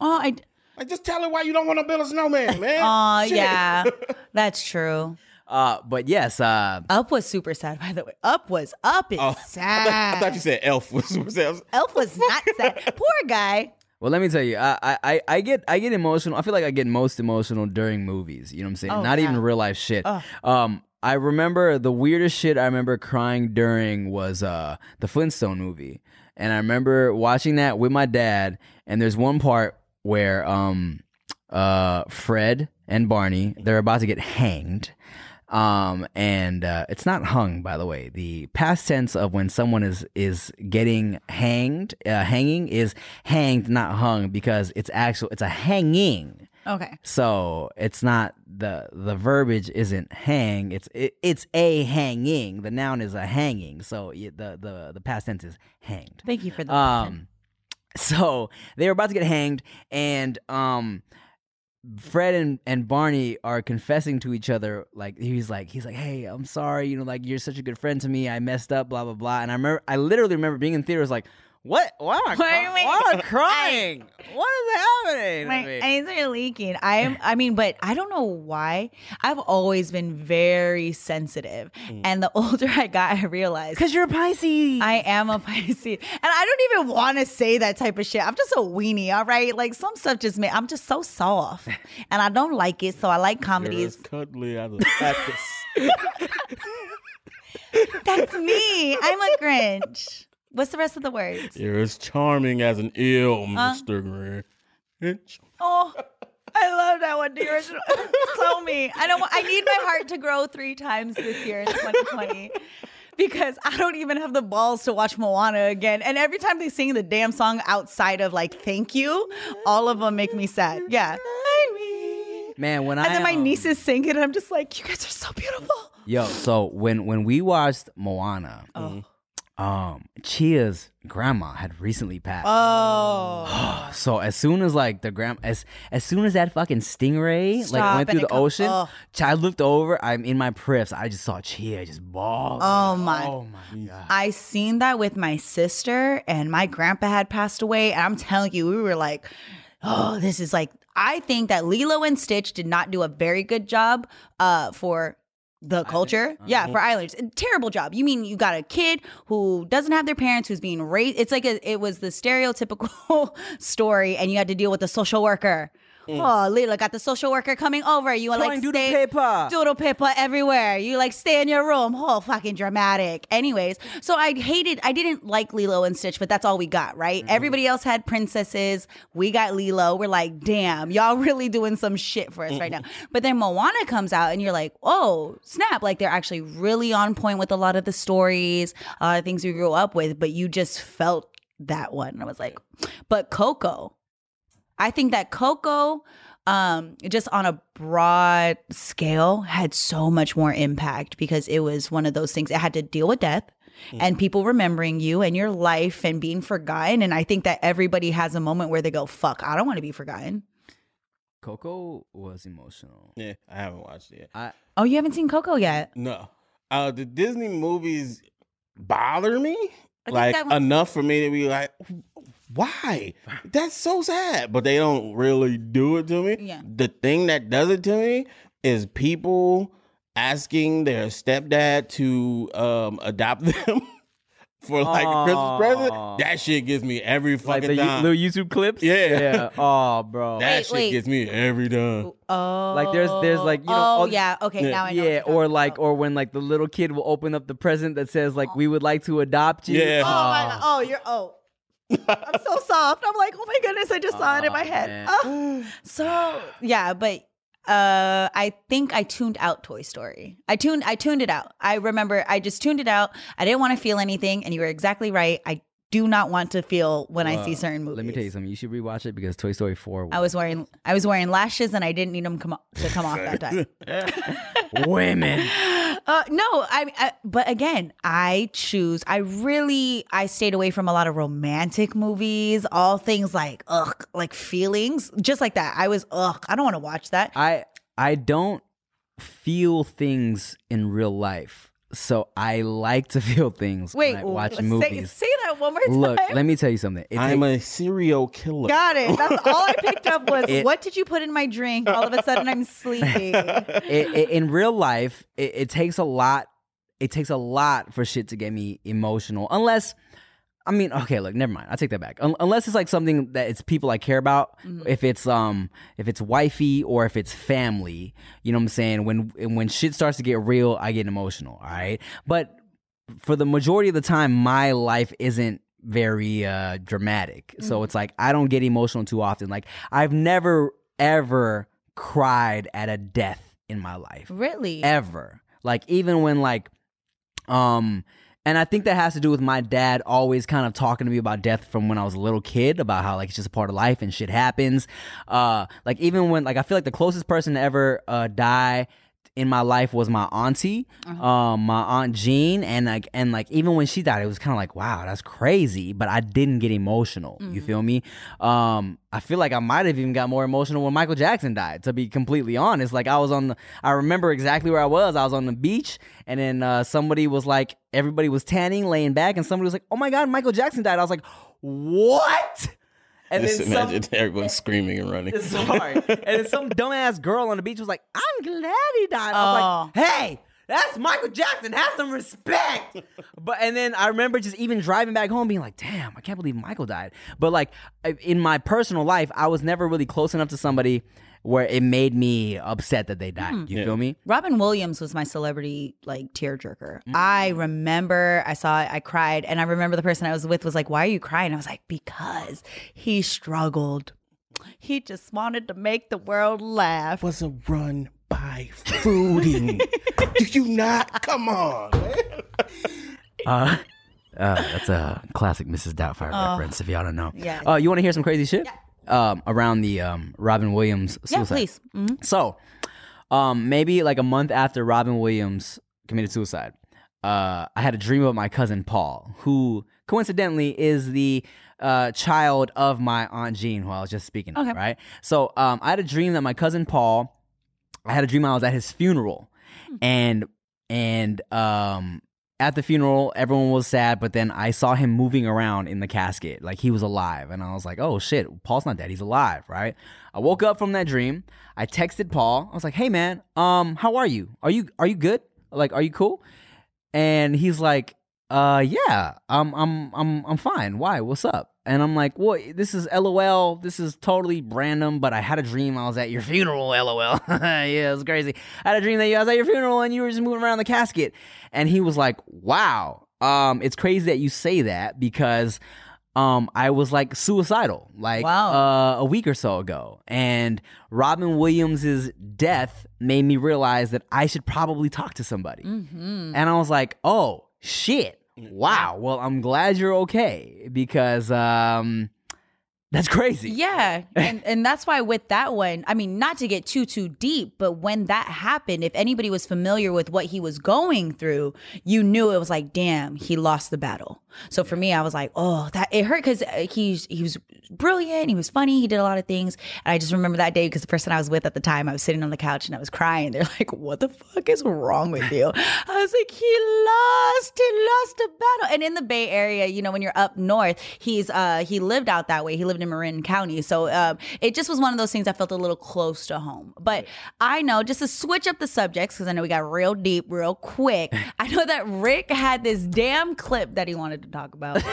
Oh, I. like, just tell her why you don't want to build a snowman, man. Oh, Shit. yeah, that's true. Uh. But yes, uh, Up was super sad, by the way. Up was up is Oh, I thought, sad. I thought you said Elf was. was that- Elf was not sad. Poor guy. Well, let me tell you, I, I- I, get I get emotional. I feel like I get most emotional during movies. You know what I'm saying? Oh, Not yeah. even real life shit. Ugh. Um, I remember the weirdest shit I remember crying during was uh the Flintstone movie, and I remember watching that with my dad. And there's one part where um uh Fred and Barney they're about to get hanged. Um and uh, it's not hung by the way. The past tense of when someone is is getting hanged, uh, hanging is hanged, not hung, because it's actual. It's a hanging. Okay. So it's not the the verbiage isn't hang. It's it, it's a hanging. The noun is a hanging. So the the the past tense is hanged. Thank you for the. Um, so they were about to get hanged, and um, Fred and, and Barney are confessing to each other. Like he's like he's like, hey, I'm sorry. You know, like you're such a good friend to me. I messed up. Blah blah blah. And I remember, I literally remember being in theaters like. What? Why am I, Why cry- am I- why am I crying? what is happening? to My me? eyes are leaking. I am. I mean, but I don't know why. I've always been very sensitive, mm. and the older I got, I realized Cause you're a Pisces. I am a Pisces, and I don't even want to say that type of shit. I'm just a weenie, all right. Like some stuff just me. I'm just so soft, and I don't like it. So I like You're comedies. as cuddly as a cactus. That's me. I'm a Grinch. What's the rest of the words? You're as charming as an eel, Mr. Grinch. Oh, I love that one. The original. so me. I don't. I need my heart to grow three times this year in 2020. Because I don't even have the balls to watch Moana again. And every time they sing the damn song outside of like thank you, all of them make me sad. Yeah. Man, when I And then my um, nieces sing it, and I'm just like, you guys are so beautiful. Yo, so when when we watched Moana, Oh. Um, Chia's grandma had recently passed. Oh. So as soon as like the grand as as soon as that fucking stingray like went through the come- ocean, ugh. I looked over. I'm in my priffs. I just saw Chia just ball. Oh, my. Oh my god. I seen that with my sister, and my grandpa had passed away. And I'm telling you, we were like, oh, this is like, I think that Lilo and Stitch did not do a very good job uh, for the culture. Yeah, for mm-hmm. Islanders. Terrible job. You mean you got a kid who doesn't have their parents, who's being raised. It's like a, it was the stereotypical story, and you had to deal with the social worker. Oh, Lilo got the social worker coming over. You were like, doodle stay- paper. doodle paper everywhere. You like stay in your room. Oh, fucking dramatic. Anyways, so I hated, I didn't like Lilo and Stitch, but that's all we got, right? Everybody else had princesses. We got Lilo. We're like, damn, y'all really doing some shit for us right now. But then Moana comes out and you're like, oh, snap. Like they're actually really on point with a lot of the stories, uh, things we grew up with, but you just felt that one. And I was like, but Coco, I think that Coco, um, just on a broad scale, had so much more impact because it was one of those things. It had to deal with death and people remembering you and your life and being forgotten. And I think that everybody has a moment where they go, "Fuck, I don't want to be forgotten." Coco was emotional. Yeah, I haven't watched it yet. I Oh, you haven't seen Coco yet? No. Uh, the Disney movies bother me like enough for me to be like, why? That's so sad. But they don't really do it to me. Yeah. The thing that does it to me is people asking their stepdad to um, adopt them for like a Christmas present. That shit gets me every like the time. little YouTube clips. Yeah. Yeah. Oh, bro. that Wait, shit wait. gets me every time. Oh, Like, there's- there's, like, you know, oh all- yeah, okay, Yeah. now I know. yeah, or like, about. or when like the little kid will open up the present that says like, "We would like to adopt you." Yeah. Oh my god! Oh, you're oh. I'm so soft. I'm like, oh my goodness, I just saw it in my Oh, head. man. Ah. So yeah, but uh I think I tuned out Toy Story. I tuned I tuned it out. I remember I just tuned it out. I didn't want to feel anything, and you were exactly right. I do not want to feel when I see certain movies. Let me tell you something. You should rewatch it because Toy Story Four. I was wearing I was wearing lashes and I didn't need them come to come off that time. women. Uh, no, I, I. But again, I choose. I really. I stayed away from a lot of romantic movies. All things like ugh, like feelings, just like that. I was ugh. I don't want to watch that. I I don't feel things in real life, so I like to feel things Wait, when I watch say, movies. say that one more time. Look, let me tell you something. It I'm takes- a serial killer. Got it. That's all I picked up was It- what did you put in my drink? All of a sudden, I'm sleepy. it, it- in real life, it, it takes a lot. It takes a lot for shit to get me emotional. Unless, I mean, okay, look, never mind. I take that back. Un- unless it's like something that it's people I care about. If it's um, if it's wifey or if it's family, you know what I'm saying. When when shit starts to get real, I get emotional. All right, but for the majority of the time, my life isn't very uh dramatic. So it's like I don't get emotional too often. Like I've never ever cried at a death in my life. really? Ever. Like even when like um and I think that has to do with my dad always kind of talking to me about death from when I was a little kid, about how like it's just a part of life and shit happens. Uh like even when like I feel like the closest person to ever uh die in my life was my auntie, um, my aunt Jean, and like and like even when she died, it was kind of like wow, that's crazy. But I didn't get emotional. You feel me? Um, I feel like I might have even got more emotional when Michael Jackson died. To be completely honest, like I was on the, I remember exactly where I was. I was on the beach, and then uh, somebody was like, everybody was tanning, laying back, and somebody was like, "Oh my God, Michael Jackson died." I was like, "What?" And Just then some- imagine everyone screaming and running. Sorry. and then some dumbass girl on the beach was like, I'm glad he died. I was like, hey, that's Michael Jackson. Have some respect. but and then I remember just even driving back home being like, damn, I can't believe Michael died. But like in my personal life, I was never really close enough to somebody where it made me upset that they died. Mm. You feel me? Robin Williams was my celebrity like tearjerker. Mm. I remember I saw it, I cried, and I remember the person I was with was like, "Why are you crying?" I was like, "Because he struggled. He just wanted to make the world laugh." was a run by fooding. Do you not? Come on. man. Uh, uh, that's a classic Mrs. Doubtfire reference if y'all don't know. Yeah. Uh, you want to hear some crazy shit? yeah. Um, around the um, Robin Williams suicide. Yeah, please. Mhm. So, um, maybe like a month after Robin Williams committed suicide, uh, I had a dream about my cousin Paul, who coincidentally is the uh, child of my aunt Jean, who I was just speaking of, Okay. right? So, um, I had a dream that my cousin Paul, I had a dream I was at his funeral, and and um, at the funeral, everyone was sad, but then I saw him moving around in the casket, like he was alive, and I was like, "Oh shit, Paul's not dead; he's alive." Right? I woke up from that dream. I texted Paul. I was like, "Hey man, um, how are you? Are you are you good? Like, are you cool?" And he's like, "Uh, yeah, I'm I'm I'm I'm fine. Why? What's up?" And I'm like, "Well, this is LOL. This is totally random, but I had a dream I was at your funeral. LOL. yeah, it was crazy. I had a dream that you I was at your funeral and you were just moving around the casket." And he was like, "Wow, um, it's crazy that you say that because." Um, I was like suicidal, like Wow. uh, a week or so ago, and Robin Williams's death made me realize that I should probably talk to somebody. Mm-hmm. And I was like, oh shit. Wow. Well, I'm glad you're okay because um that's crazy. Yeah, and and that's why with that one, I mean, not to get too too deep, but when that happened, if anybody was familiar with what he was going through, you knew it was like, damn, he lost the battle. So for me, I was like, oh, that it hurt because he's he was brilliant, he was funny, he did a lot of things, and I just remember that day because the person I was with at the time, I was sitting on the couch and I was crying. They're like, what the fuck is wrong with you? I was like, he lost, he lost a battle, and in the Bay Area, you know, when you're up north, he's uh he lived out that way. He lived in Marin County, so um, it just was one of those things I felt a little close to home. But I know just to switch up the subjects because I know we got real deep, real quick. I know that Rick had this damn clip that he wanted to talk about.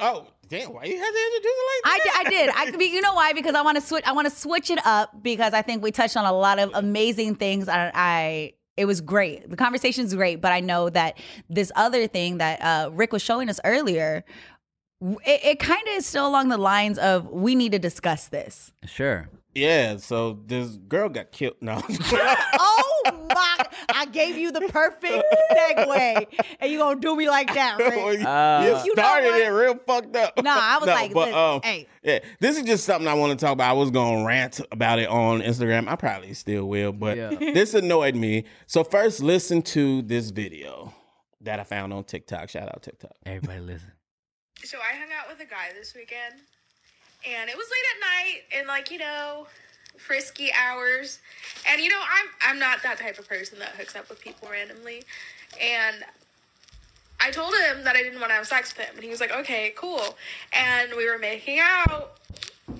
Oh, damn. Why you had to introduce it like I, that? di- I did. I be- you know why? Because I want to switch. I want to switch it up because I think we touched on a lot of amazing things. I, I it was great. The conversation's great, but I know that this other thing that uh, Rick was showing us earlier, it, it kind of is still along the lines of we need to discuss this. Sure. Yeah, so this girl got killed. No. Oh my! I gave you the perfect segue, and you gonna do me like that, Well, Rick? you, Uh, you You started it real fucked up. Nah, I was No, like, but, um, hey. yeah, this is just something I want to talk about. I was gonna rant about it on Instagram. I probably still will, but Yeah. this annoyed me. So first, listen to this video that I found on TikTok. Shout out TikTok. Everybody listen. So I hung out with a guy this weekend, and it was late at night, and like you know, frisky hours. And you know, I'm I'm not that type of person that hooks up with people randomly. And I told him that I didn't want to have sex with him, and he was like, "Okay, cool." And we were making out,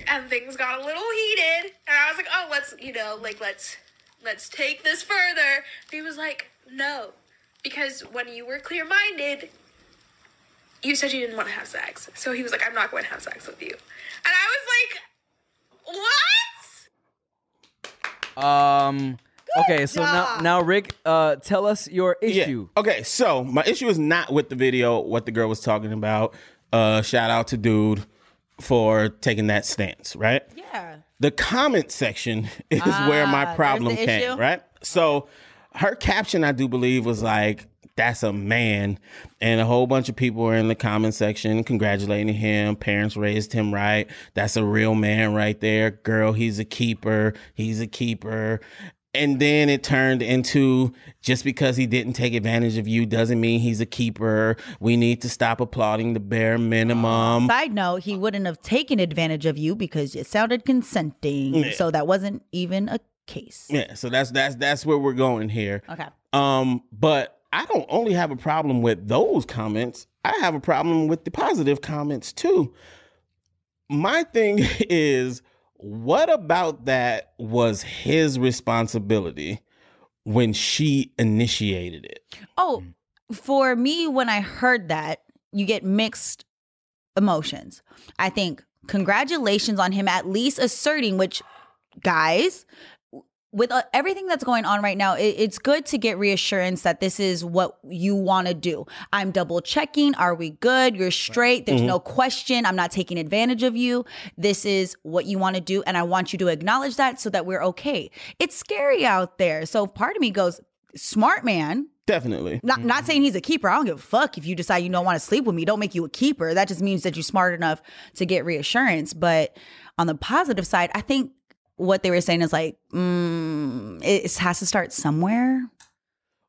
and things got a little heated, and I was like, "Oh, let's you know, like let's let's take this further." And he was like, "No." Because when you were clear minded, you said you didn't want to have sex. So he was like, I'm not going to have sex with you. And I was like, what? Um Okay, so now now Rick, uh tell us your issue. Yeah. Okay, so my issue is not with the video, what the girl was talking about. Uh, shout out to dude for taking that stance, right? Yeah. The comment section is where my Ah, problem came, issue? right? So her caption, I do believe, was like, that's a man. And a whole bunch of people were in the comment section congratulating him. Parents raised him right. That's a real man right there. Girl, he's a keeper. He's a keeper. and then it turned into just because he didn't take advantage of you doesn't mean he's a keeper. We need to stop applauding the bare minimum. Side note, he wouldn't have taken advantage of you because you sounded consenting. So that wasn't even a case. Yeah, so that's that's that's where we're going here. Okay. Um, but I don't only have a problem with those comments. I have a problem with the positive comments too. My thing is, what about that was his responsibility when she initiated it? Oh, for me, when I heard that, you get mixed emotions. I think congratulations on him at least asserting, which, guys, with uh, everything that's going on right now, it, it's good to get reassurance that this is what you want to do. I'm double checking. Are we good? You're straight. There's no question. I'm not taking advantage of you. This is what you want to do. And I want you to acknowledge that so that we're okay. It's scary out there. So part of me goes, smart man. Definitely. Not, not saying he's a keeper. I don't give a fuck if you decide you don't want to sleep with me. Don't make you a keeper. That just means that you're smart enough to get reassurance. But on the positive side, I think what they were saying is like, mm, it has to start somewhere.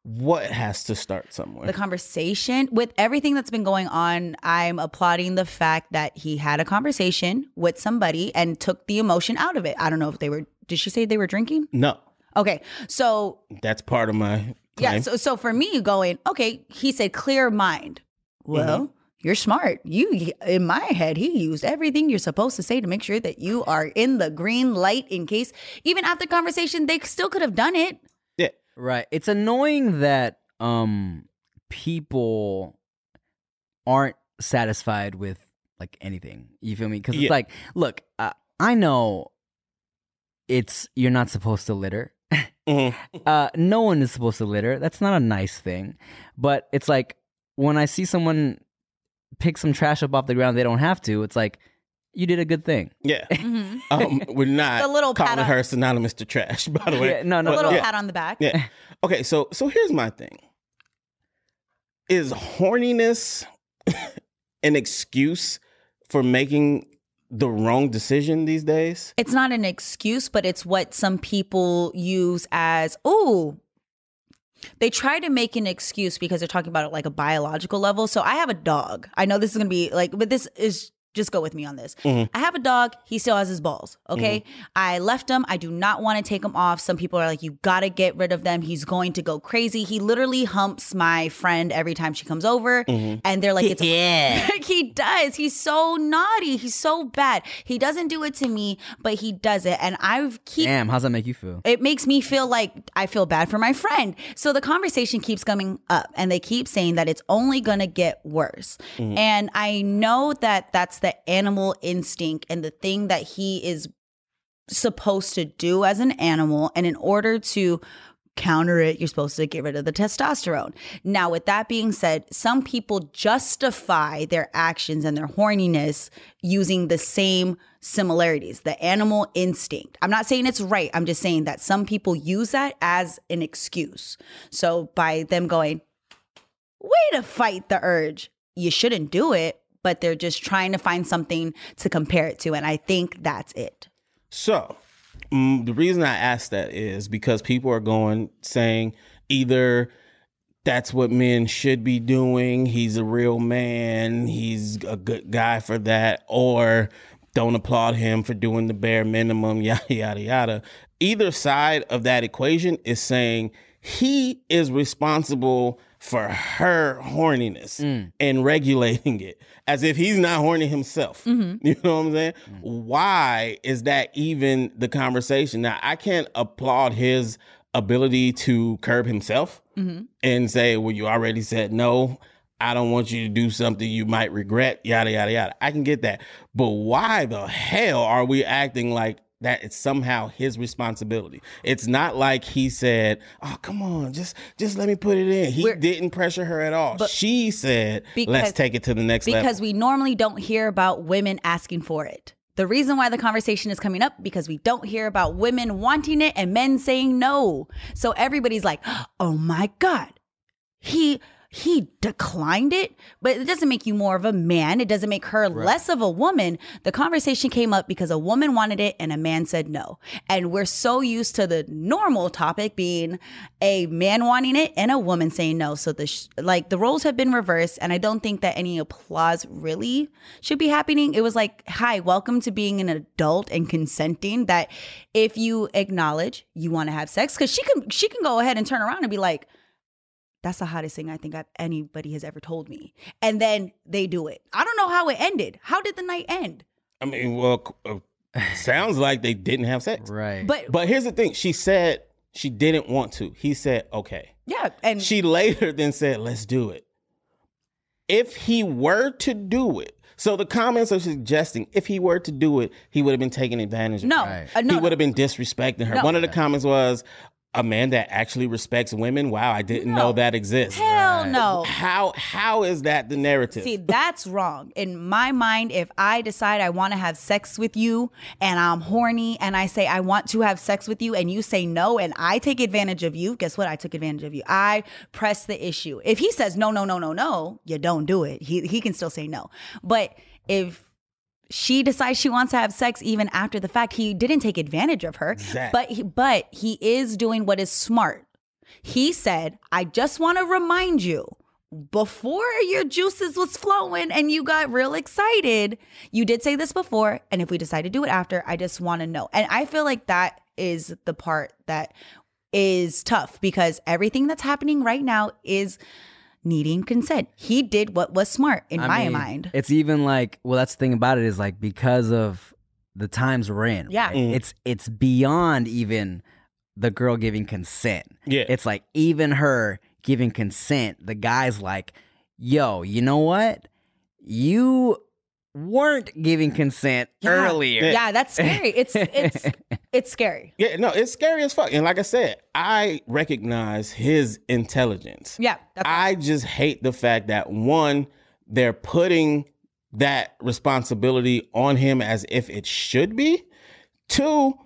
What has to start somewhere? The conversation with everything that's been going on, I'm applauding the fact that he had a conversation with somebody and took the emotion out of it. I don't know if they were, did she say they were drinking? no, Okay. So that's part of my Yeah. So, so for me, going okay, he said clear mind. Well, you're smart. You, in my head, he used everything you're supposed to say to make sure that you are in the green light. In case, even after conversation, they still could have done it. yeah. Right. It's annoying that um people aren't satisfied with like anything. You feel me? Because Yeah. it's like, look, uh, I know it's you're not supposed to litter. Mhm. uh, no one is supposed to litter. That's not a nice thing. But it's like when I see someone pick some trash up off the ground, they don't have to. It's like you did a good thing. Yeah. Um, we're not The little pat calling on- her synonymous to trash, by the way. Yeah, no, no, A little yeah. pat on the back. Yeah. Okay, so so here's my thing. Is horniness an excuse for making the wrong decision these days? It's not an excuse, but it's what some people use as, oh, they try to make an excuse because they're talking about it like a biological level. So I have a dog. I know this is going to be like, but this is just go with me on this. Mm-hmm. I have a dog. He still has his balls. Mm-hmm. Okay. I left him. I do not want to take him off. Some people are like, you got to get rid of them. He's going to go crazy. He literally humps my friend every time she comes over. Mm-hmm. And they're like, it's Yeah. he does. He's so naughty. He's so bad. He doesn't do it to me, but he does it. And I've keep Damn, how's that make you feel? it makes me feel like I feel bad for my friend. So the conversation keeps coming up and they keep saying that it's only going to get worse. And I know that that's the animal instinct and the thing that he is supposed to do as an animal. And in order to counter it, you're supposed to get rid of the testosterone. Now, with that being said, some people justify their actions and their horniness using the same similarities, the animal instinct. I'm not saying it's right. I'm just saying that some people use that as an excuse. So by them going, way to fight the urge, you shouldn't do it, but they're just trying to find something to compare it to. And I think that's it. So, mm, the reason I asked that is because people are going saying either that's what men should be doing, he's a real man, he's a good guy for that, or don't applaud him for doing the bare minimum, yada, yada, yada. Either side of that equation is saying he is responsible for her horniness mm. and regulating it as if he's not horny himself. Mm-hmm. You know what I'm saying? Mm. Why is that even the conversation? Now, I can't applaud his ability to curb himself mm-hmm. and say, well, you already said no. I don't want you to do something you might regret, yada, yada, yada. I can get that. But why the hell are we acting like that it's somehow his responsibility? It's not like he said, oh, come on, just just let me put it in. He We're- didn't pressure her at all. she said, Because- let's take it to the next level. because we normally don't hear about women asking for it. The reason why the conversation is coming up because we don't hear about women wanting it and men saying no. So everybody's like, "Oh my god. He he declined it, but it doesn't make you more of a man. It doesn't make her less of a woman. The conversation came up because a woman wanted it and a man said no. And we're so used to the normal topic being a man wanting it and a woman saying no. So the sh- like the roles have been reversed and I don't think that any applause really should be happening. It was like, "Hi, welcome to being an adult and consenting that if you acknowledge you want to have sex cuz she can she can go ahead and turn around and be like, that's the hottest thing I think I've, anybody has ever told me. And then they do it. I don't know how it ended. How did the night end? I mean, well, uh, sounds like they didn't have sex. Right. But, But here's the thing: she said she didn't want to. He said, "Okay." yeah, and She later then said, "Let's do it." If he were to do it, so the comments are suggesting if he were to do it, he would have been taking advantage of no, her. uh, no, he would have been disrespecting her. No. One of the comments was, "A man that actually respects women." Wow, I didn't know that exists. hell no. How how is that the narrative? See, that's wrong. In my mind, if I decide I want to have sex with you and I'm horny and I say I want to have sex with you and you say no and I take advantage of you, guess what? I took advantage of you. I press the issue. If he says no, no, no, no, no, you don't do it. He he can still say no. But if she decides she wants to have sex even after the fact, he didn't take advantage of her. Exactly. But he, but he is doing what is smart. He said, "I just want to remind you." before your juices was flowing and you got real excited. You did say this before, and if we decide to do it after, I just want to know. And I feel like that is the part that is tough because everything that's happening right now is needing consent. He did what was smart in I my mean, mind. It's even like well, that's the thing about it is like because of the times we're in. Yeah. right? Mm. It's it's beyond even the girl giving consent. Yeah. It's like even her giving consent, the guy's like, yo, you know what? You weren't giving consent Yeah. earlier. Yeah, that's scary. It's it's it's scary. Yeah, no, it's scary as fuck. And like I said, I recognize his intelligence. Yeah, that's I just hate the fact that one, they're putting that responsibility on him as if it should be. Two,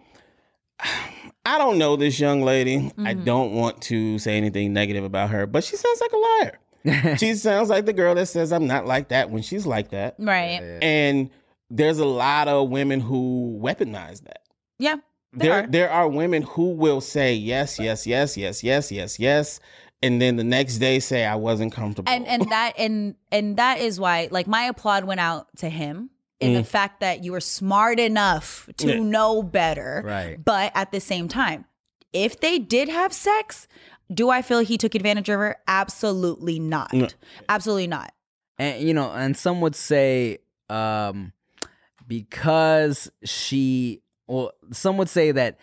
I don't know this young lady. I Mm-hmm. don't want to say anything negative about her, but she sounds like a liar. she sounds like the girl that says I'm not like that when she's like that. right. And there's a lot of women who weaponize that. Yeah. There There, are. there are women who will say yes, yes, yes, yes, yes, yes, yes, and then the next day say I wasn't comfortable. and and that and and that is why like my applaud went out to him in the fact that you were smart enough to Mm. Yeah. know better Right. but at the same time if they did have sex do i feel he took advantage of her? Absolutely not. No. absolutely not. And you know and some would say um because she well some would say that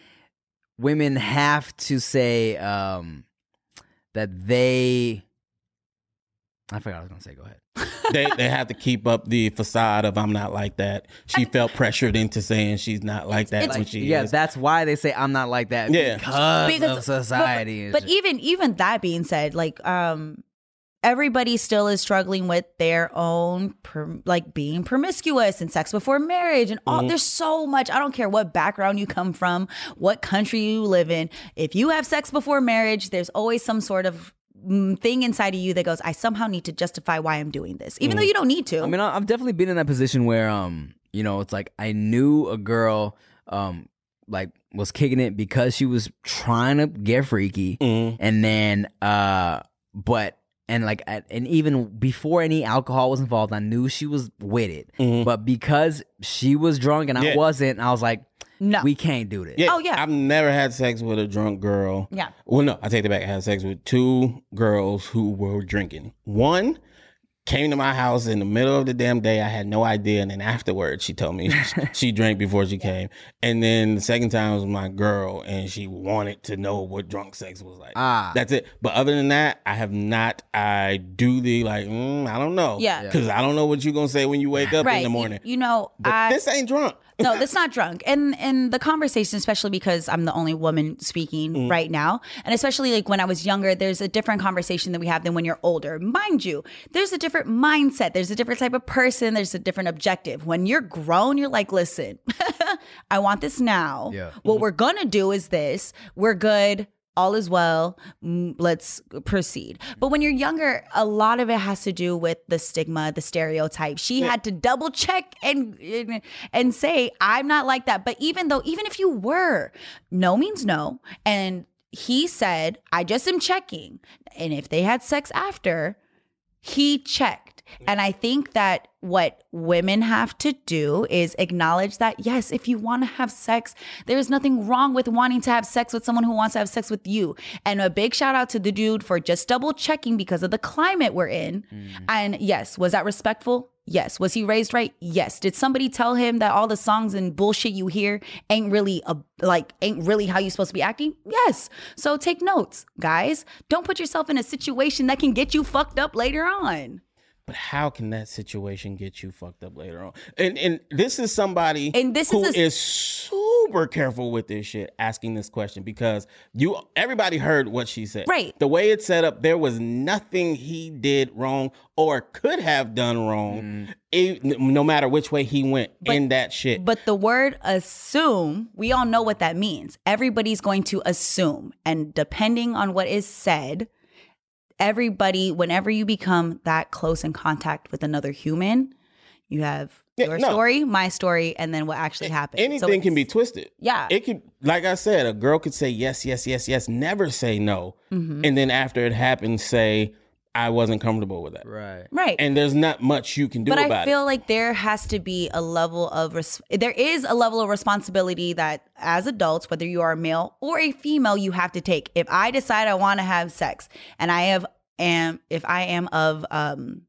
women have to say um that they i forgot what i was gonna say go ahead they they have to keep up the facade of I'm not like that. She felt pressured into saying she's not like that It's- when she yeah is. that's why they say i'm not like that Yeah. because, Because- of society but, but even even that being said like um everybody still is struggling with their own per, like being promiscuous and sex before marriage and all there's so much i don't care what background you come from what country you live in if you have sex before marriage there's always some sort of mm, thing inside of you that goes i somehow need to justify why i'm doing this even though you don't need to I mean, I- I've definitely been in that position where, um, you know, it's like I knew a girl, um, like was kicking it because she was trying to get freaky, Mhm. and then, uh, but and like, and even before any alcohol was involved, I knew she was with it, Mhm. but because she was drunk and I Yeah. wasn't, I was like, no we can't do this. Yeah, Oh, yeah. I've never had sex with a drunk girl. Yeah. Well, no, I take it back. I had sex with two girls who were drinking. One came to my house in the middle of the damn day. I had no idea, and then afterwards, she told me she, she drank before she came. And then the second time was my girl, and she wanted to know what drunk sex was like. Ah. That's it. But other than that, I have not. I do the like. Mm, I don't know. Yeah. Because I don't know what you're gonna say when you wake up right in the You- morning. you, know but I, this ain't drunk. No, that's not drunk. And and the conversation, especially because I'm the only woman speaking Mm. right now, and especially like when I was younger, there's a different conversation that we have than when you're older. Mind you, there's a different mindset. There's a different type of person. There's a different objective. When you're grown, you're like, listen, I want this now. Yeah. What we're gonna do is this. We're good all is well. Let's proceed. But when you're younger, a lot of it has to do with the stigma, the stereotype. She had to double check and- and say, "I'm not like that." But even though, even if you were, no means no. And he said, "I just am checking." And if they had sex after, he checked. Mm-hmm. And I think that what women have to do is acknowledge that, yes, if you want to have sex, there's nothing wrong with wanting to have sex with someone who wants to have sex with you. And a big shout out to the dude for just double checking because of the climate we're in. Mm. And yes, was that respectful? Yes. Was he raised right? Yes. Did somebody tell him that all the songs and bullshit you hear ain't really a, like ain't really how you supposed to be acting? Yes. So take notes, guys. Don't put yourself in a situation that can get you fucked up later on. But how can that situation get you fucked up later on? And and this is somebody And this who is a- is super careful with this shit, asking this question because you everybody heard what she said. Right. The way it's set up, there was nothing he did wrong or could have done Mm. wrong, e- no matter which way he went in that shit. But the word assume, we all know what that means. Everybody's going to assume. And depending on what is said, everybody, whenever you become that close in contact with another human, you have Yeah, your no. story, my story, and then what actually happened. So Anything can be twisted. Yeah. It could, like I said, a girl could say yes, yes, yes, yes, never say no. Mm-hmm. And then after it happens, say, I wasn't comfortable with that. Right. Right. And there's not much you can do but about I feel like there has to be a level of res- there is a level of responsibility that as adults, whether you are a male or a female, you have to take. If I decide I want to have sex and I have am if I am of um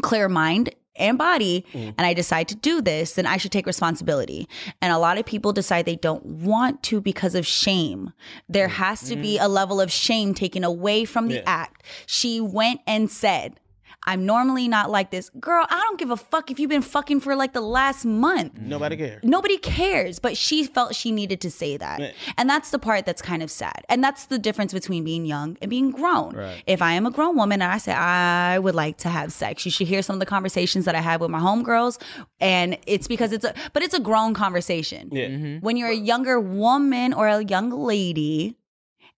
clear mind and body Mm. and I decide to do this, then I should take responsibility. And a lot of people decide they don't want to because of shame. There has to be a level of shame taken away from the Mm. Yeah. act. She went and said, I'm normally not like this. Girl, I don't give a fuck if you've been fucking for like the last month. Mm. Nobody cares. Nobody cares, but she felt she needed to say that. Yeah. And that's the part that's kind of sad. And that's the difference between being young and being grown. If I am a grown woman and I say I would like to have sex, you should hear some of the conversations that I had with my homegirls. And it's because it's a, but it's a grown conversation. Yeah. When you're a younger woman or a young lady,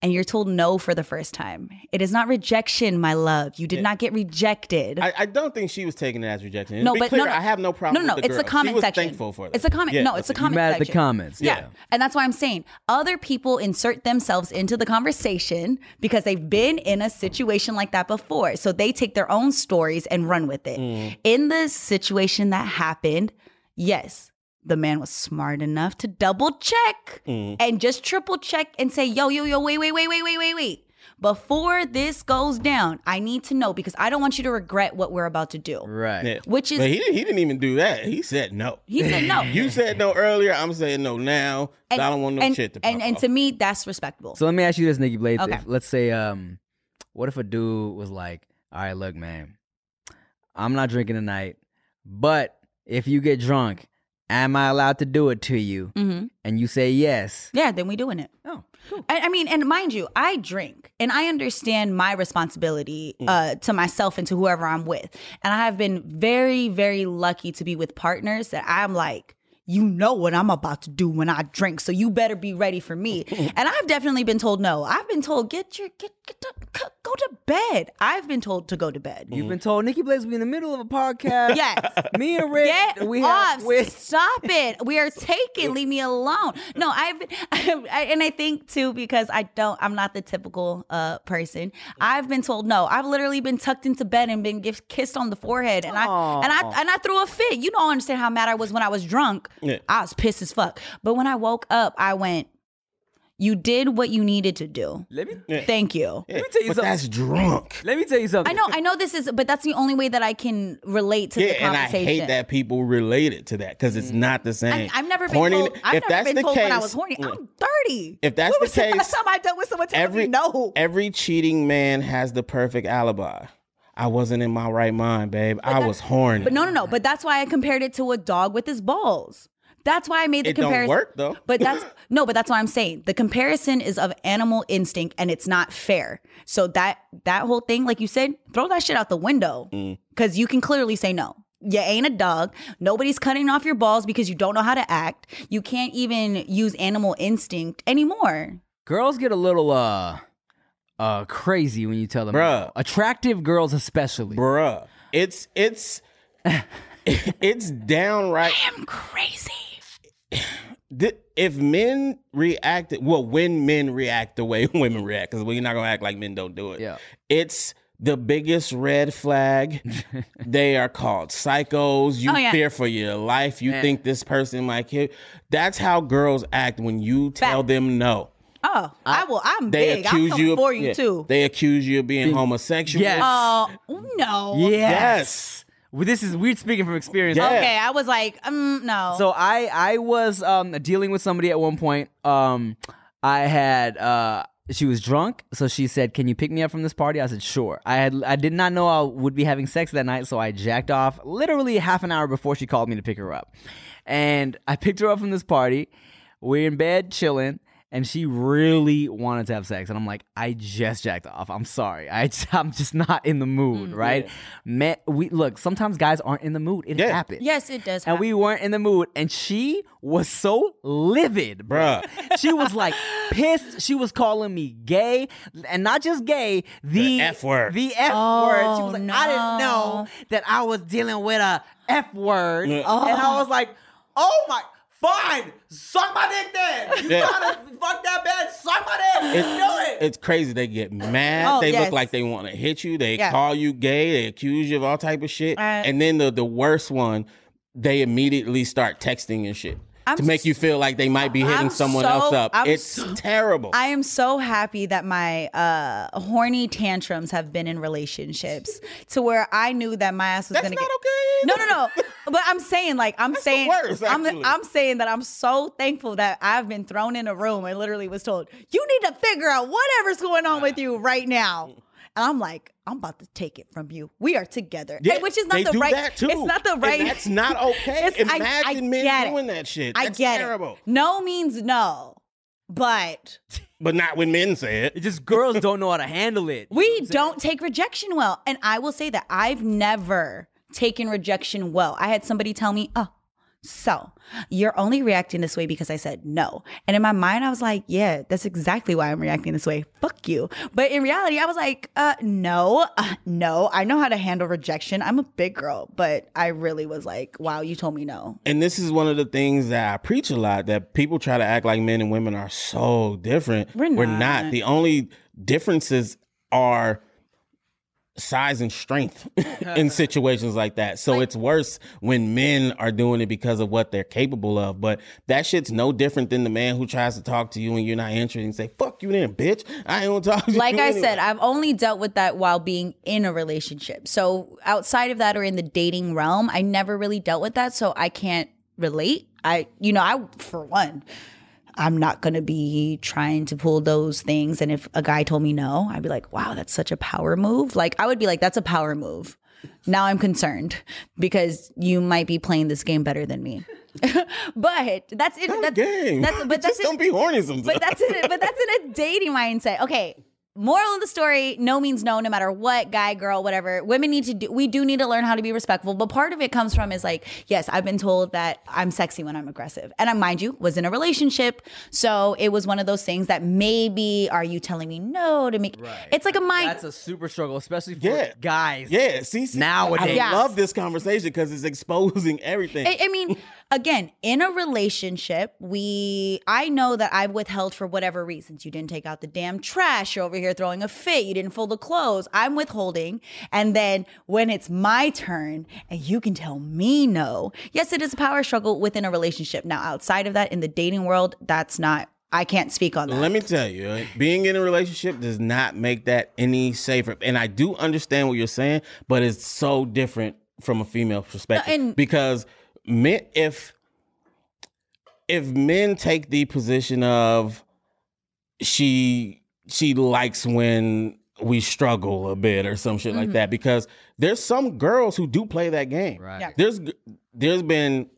and you're told no for the first time. It is not rejection, my love. You did not get rejected. I, I don't think she was taking it as rejection. No, be but clear, no, no. I have no problem. No, no, with the it's the girl. comment she was section. Thankful for that. It's a comment. Yeah, no, it's a comment mad at the section. comments, Yeah. yeah. and that's why I'm saying other people insert themselves into the conversation because they've been in a situation like that before, so they take their own stories and run with it. Mm. In the situation that happened, yes. The man was smart enough to double check Mm. and just triple check and say, yo, yo, yo, wait, wait, wait, wait, wait, wait, wait. Before this goes down, I need to know because I don't want you to regret what we're about to do. Right. Yeah. Which is But he, he didn't even do that. He said no. he said no. You said no earlier. I'm saying no now. And, I don't want no and, shit to and, pop and off. to me, that's respectable. So let me ask you this, Nikki Blades. Okay. If, let's say, um, what if a dude was like, "All right, look, man, I'm not drinking tonight, but if you get drunk, am I allowed to do it to you?" hmm And you say yes. Yeah, then we doing it. Oh, cool. I, I mean, and mind you, I drink and I understand my responsibility Mm. uh, to myself and to whoever I'm with. And I have been very, very lucky to be with partners that I'm like, you know what I'm about to do when I drink, so you better be ready for me. and I've definitely been told no. I've been told get your get, get to, go to bed. I've been told to go to bed. You've been told Nikki Blades will be in the middle of a podcast. Yes. Me and Rick, Get we off! have with Stop it! We are taken. Leave me alone. No, I've I, and I think too because I don't. I'm not the typical uh person. I've been told no. I've literally been tucked into bed and been kissed on the forehead, and I and I and I threw a fit. You don't understand how mad I was when I was drunk. Yeah. I was pissed as fuck. But when I woke up, I went. You did what you needed to do. let me Yeah. Thank you. Yeah, me tell you but something. that's drunk. let me tell you something. I know, I know this is, but that's the only way that I can relate to Yeah, the conversation. and I hate that people relate it to that because it's mm. not the same. I, I've never been Horny- told. I've if never that's been the told case, when I was horny. yeah. I'm thirty. If that's when the was the last case, time I dealt with someone telling every me no. every cheating man has the perfect alibi. I wasn't in my right mind, babe. I was horny. But no, no, no. But that's why I compared it to a dog with his balls. That's why I made the It don't comparison. work, though. But that's no, but that's what I'm saying. The comparison is of animal instinct and it's not fair. So that that whole thing, like you said, throw that shit out the window. Mm. Cause you can clearly say no. You ain't a dog. Nobody's cutting off your balls because you don't know how to act. You can't even use animal instinct anymore. girls get a little uh uh, crazy when you tell them, Bruh. attractive girls especially. Bruh. It's it's it's downright I'm crazy. If men reacted well when men react the way women react because we're not gonna act like men don't do it Yeah. it's the biggest red flag they are called psychos you Oh, yeah. fear for your life you think this person might kill that's how girls act when you tell Fact. them no Oh, I will. I'm they big. I'm coming you of, for you yeah, too. they accuse you of being homosexual Yes. Oh no. Yes. Well, this is weird speaking from experience. Yeah. Okay, I was like, um, no. So I I was um dealing with somebody at one point. Um I had uh she was drunk, so she said, "Can you pick me up from this party?" I said, "Sure." I had I did not know I would be having sex that night, so I jacked off literally half an hour before she called me to pick her up. And I picked her up from this party. We're in bed chilling. And she really wanted to have sex, and I'm like, I just jacked off. I'm sorry, I I'm just not in the mood, mm, right? Man, we look. Sometimes guys aren't in the mood. It Yeah. happens yes, it does. and happen. we weren't in the mood. And she was so livid, Bruh. She was like pissed. She was calling me gay, and not just gay, the, The F word. The F Oh, word. She was like, I didn't oh, know that I was dealing with a F word, Yeah. and I was like, oh my. Fine, suck my dick then. You Yeah. trying to fuck that bad? Suck my dick. It's, Do it. it's crazy. They get mad. Oh, they yes. look like they want to hit you. They Yeah. call you gay. They accuse you of all type of shit. Uh, and then the the worst one, they immediately start texting and shit I'm to make you feel like they might be hitting I'm someone so- else up. I'm it's so- terrible. I am so happy that my uh, horny tantrums have been in relationships to where I knew that my ass was That's gonna not get. okay. No, no, no. But I'm saying, like, I'm the saying, worst, I'm. I'm saying that I'm so thankful that I've been thrown in a room and literally was told, you need to figure out whatever's going on with you right now. And I'm like, I'm about to take it from you. We are together, Yeah, And which is not they the do right. that too. It's not the And right. that's not okay. It's- I- Imagine I men get it. doing that shit. I get terrible. it. No means no, but But not when men say it. It's just girls don't know how to handle it. we don't take rejection well. And I will say that I've never taken rejection well. I had somebody tell me, oh, so you're only reacting this way because I said no. And in my mind, I was like, yeah, that's exactly why I'm reacting this way. Fuck you. But in reality, I was like, uh, no, uh, no, I know how to handle rejection. I'm a big girl, but I really was like, wow, you told me no. and this is one of the things that I preach a lot that people try to act like men and women are so different. We're not. not. The only differences are size and strength in situations like that. So it's worse when men are doing it because of what they're capable of. But that shit's no different than the man who tries to talk to you and you're not interested and say, fuck you then, bitch. I ain't gonna talk to like you. I anyway." said, I've only dealt with that while being in a relationship. So outside of that or in the dating realm, I never really dealt with that. So I can't relate. I, you know, I, for one, I'm not going to be trying to pull those things. And if a guy told me no, I'd be like, wow, that's such a power move. Like, I would be like, that's a power move. Now I'm concerned because you might be playing this game better than me. but that's it. That's, Gang. that's, but that's Just it don't be horny sometimes. but that's a, but that's in a dating mindset. Okay. Moral of the story, no means no, no matter what, guy, girl, whatever. Women need to do, we do need to learn how to be respectful. But part of it comes from is like, yes, I've been told that I'm sexy when I'm aggressive. And I, mind you, was in a relationship. So it was one of those things that maybe, are you telling me no to make, right. it's like a mind. That's a super struggle, especially for Yeah. guys. Yeah, see, see Nowadays. I Yes. love this conversation because it's exposing everything. I, I mean, again, in a relationship, we I know that I've withheld for whatever reasons. You didn't take out the damn trash. You're over here throwing a fit. You didn't fold the clothes. I'm withholding. And then when it's my turn and you can tell me no. Yes, it is a power struggle within a relationship. Now, outside of that, in the dating world, that's not I can't speak on that. Let me tell you, being in a relationship does not make that any safer. And I do understand what you're saying, but it's so different from a female perspective and- because men, if if men take the position of she she likes when we struggle a bit or some shit like mm-hmm. that because there's some girls who do play that game. Right. Yeah. There's there's been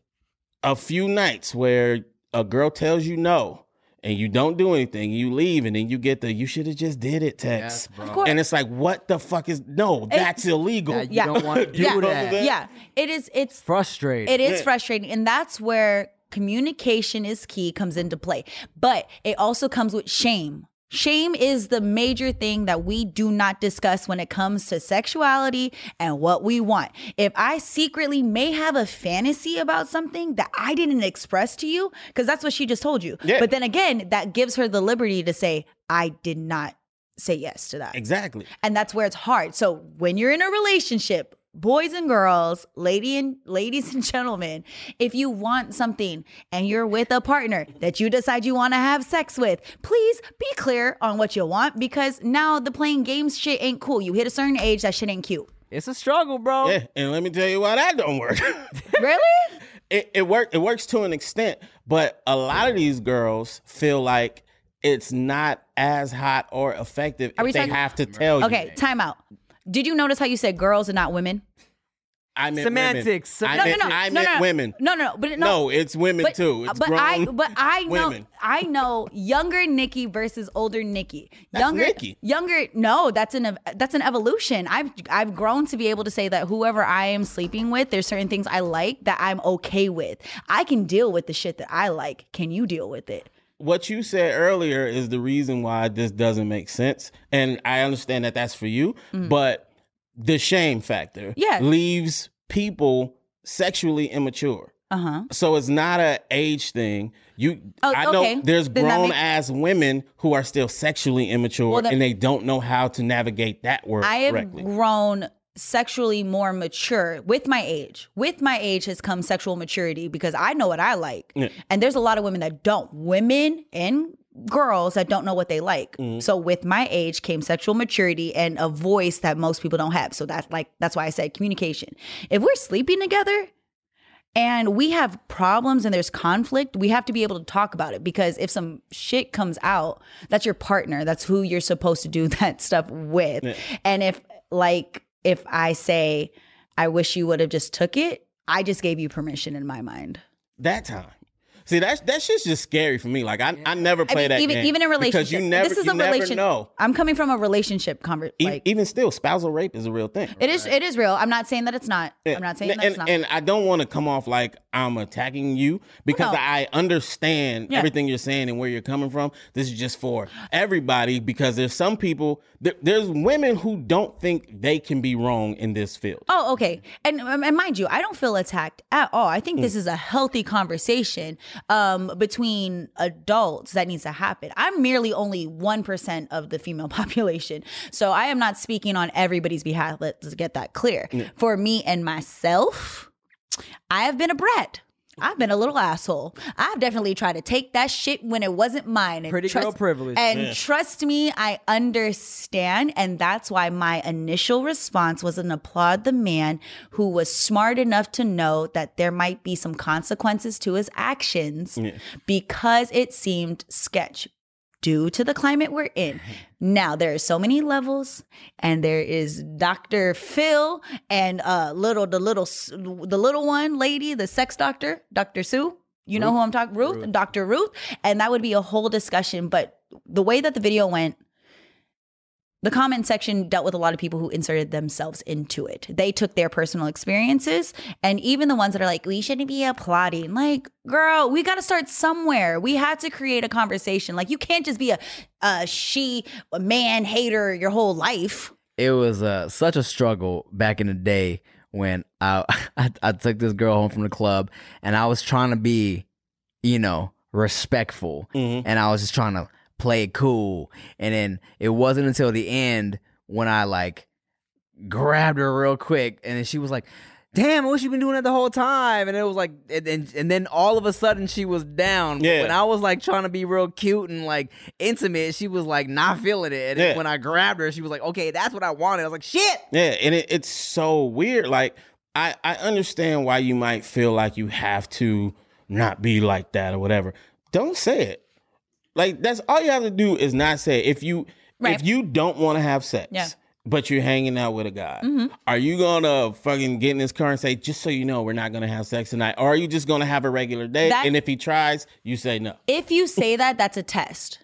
a few nights where a girl tells you no and you don't do anything, you leave, and then you get the you should have just did it text. Yes. Of course. And it's like, what the fuck is no, that's illegal. Yeah, you Yeah. don't want to do You know what I'm that. yeah, it is it's Frustrating. It is Yeah. frustrating. And that's where communication is key comes into play. But it also comes with shame. Shame is the major thing that we do not discuss when it comes to sexuality and what we want. If I secretly may have a fantasy about something that I didn't express to you, because that's what she just told you. Yeah. But then again, that gives her the liberty to say, I did not say yes to that. Exactly. And that's where it's hard. So when you're in a relationship, boys and girls, lady and ladies and gentlemen, if you want something and you're with a partner that you decide you want to have sex with, please be clear on what you want because now the playing games shit ain't cool. You hit a certain age, that shit ain't cute. It's a struggle, bro. Yeah, and let me tell you why that don't work. Really? it it work it works to an extent, but a lot of these girls feel like it's not as hot or effective Are we if they talking- have to tell you. Okay, time out. Did you notice how you said girls and not women? I meant Semantics, Women. I No, meant, no, no. I no, meant no, no. women. No, no, no. But no, No, it's women but, too. It's but grown I but I know women. I know younger Nikki versus older Nikki. That's Younger Nikki. younger no, that's an that's an evolution. I've I've grown to be able to say that whoever I am sleeping with, there's certain things I like that I'm okay with. I can deal with the shit that I like. Can you deal with it? What you said earlier is the reason why this doesn't make sense and i understand that that's for you but the shame factor Mm. Yeah. leaves people sexually immature Uh-huh. so it's not a age thing you Oh, i know okay. there's Then grown makes- ass women who are still sexually immature Well, that- and they don't know how to navigate that word I have correctly grown sexually more mature with my age. With my age has come sexual maturity because I know what I like. Yeah. And there's a lot of women that don't. Women and girls that don't know what they like. Mm-hmm. So with my age came sexual maturity and a voice that most people don't have. So that's like that's why I said communication. If we're sleeping together, and we have problems and there's conflict, we have to be able to talk about it because if some shit comes out, that's your partner. That's who you're supposed to do that stuff with. And if like if I say I wish you would have just took it, I just gave you permission in my mind. that time See that that shit's just scary for me. Like I, I never I play mean, that even game even in relationship, because you never this is you a never relation. know. I'm coming from a relationship conversation. Like even still, spousal rape is a real thing. it is, it is real. I'm not saying that it's not. I'm not saying and, that it's and, not. and I don't want to come off like I'm attacking you because no. I understand Yeah. everything you're saying and where you're coming from. This is just for everybody because there's some people, there, there's women who don't think they can be wrong in this field. Oh, okay. And, and mind you, I don't feel attacked at all. I think hmm. this is a healthy conversation um, between adults that needs to happen. I'm merely only 1% of the female population. So I am not speaking on everybody's behalf. Let's get that clear. For me and myself, I have been a brat. I've been a little asshole. I've definitely tried to take that shit when it wasn't mine. And Pretty girl privilege. And trust me, I understand. And that's why my initial response was an applaud the man who was smart enough to know that there might be some consequences to his actions because it seemed sketch due to the climate we're in. Now there are so many levels, and there is Dr. Phil and uh little the little the little one lady, the sex doctor, Dr. Sue. You know who I'm talking, Ruth, Dr. Ruth, and that would be a whole discussion. But the way that the video went, the comment section dealt with a lot of people who inserted themselves into it. They took their personal experiences, and even the ones that are like, we shouldn't be applauding. Like, girl, we got to start somewhere. We had to create a conversation. Like, you can't just be a, a she, a man hater your whole life. it was uh, such a struggle back in the day when I, I I took this girl home from the club and I was trying to be, you know, respectful Mm-hmm. and I was just trying to play it cool and then it wasn't until the end when I like grabbed her real quick and then she was like damn I wish you've been doing that the whole time and it was like and, and, and then all of a sudden she was down Yeah. when I was like trying to be real cute and like intimate she was like not feeling it and Yeah. when I grabbed her she was like okay that's what I wanted I was like shit Yeah, and it, it's so weird. Like I, I understand why you might feel like you have to not be like that or whatever. Don't say it. Like that's all you have to do is not say. If you Right. if you don't want to have sex, Yeah. but you're hanging out with a guy, Mm-hmm. are you gonna fucking get in his car and say, just so you know, we're not gonna have sex tonight? Or are you just gonna have a regular date? That- and if he tries, you say no. If you say that, that's a test.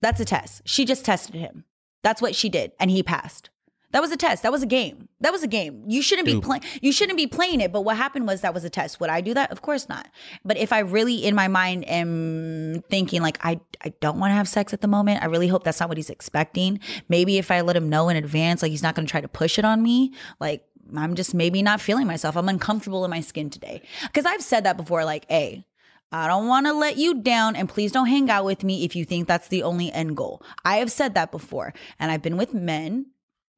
That's a test. She just tested him. That's what she did, and he passed. That was a test. That was a game. That was a game. You shouldn't be playing. You shouldn't be playing it. But what happened was that was a test. Would I do that? Of course not. But if I really, in my mind, am thinking like I, I don't want to have sex at the moment. I really hope that's not what he's expecting. Maybe if I let him know in advance, like he's not going to try to push it on me, like I'm just maybe not feeling myself. I'm uncomfortable in my skin today. Because I've said that before. Like, a. I don't want to let you down, and please don't hang out with me if you think that's the only end goal. I have said that before, and I've been with men,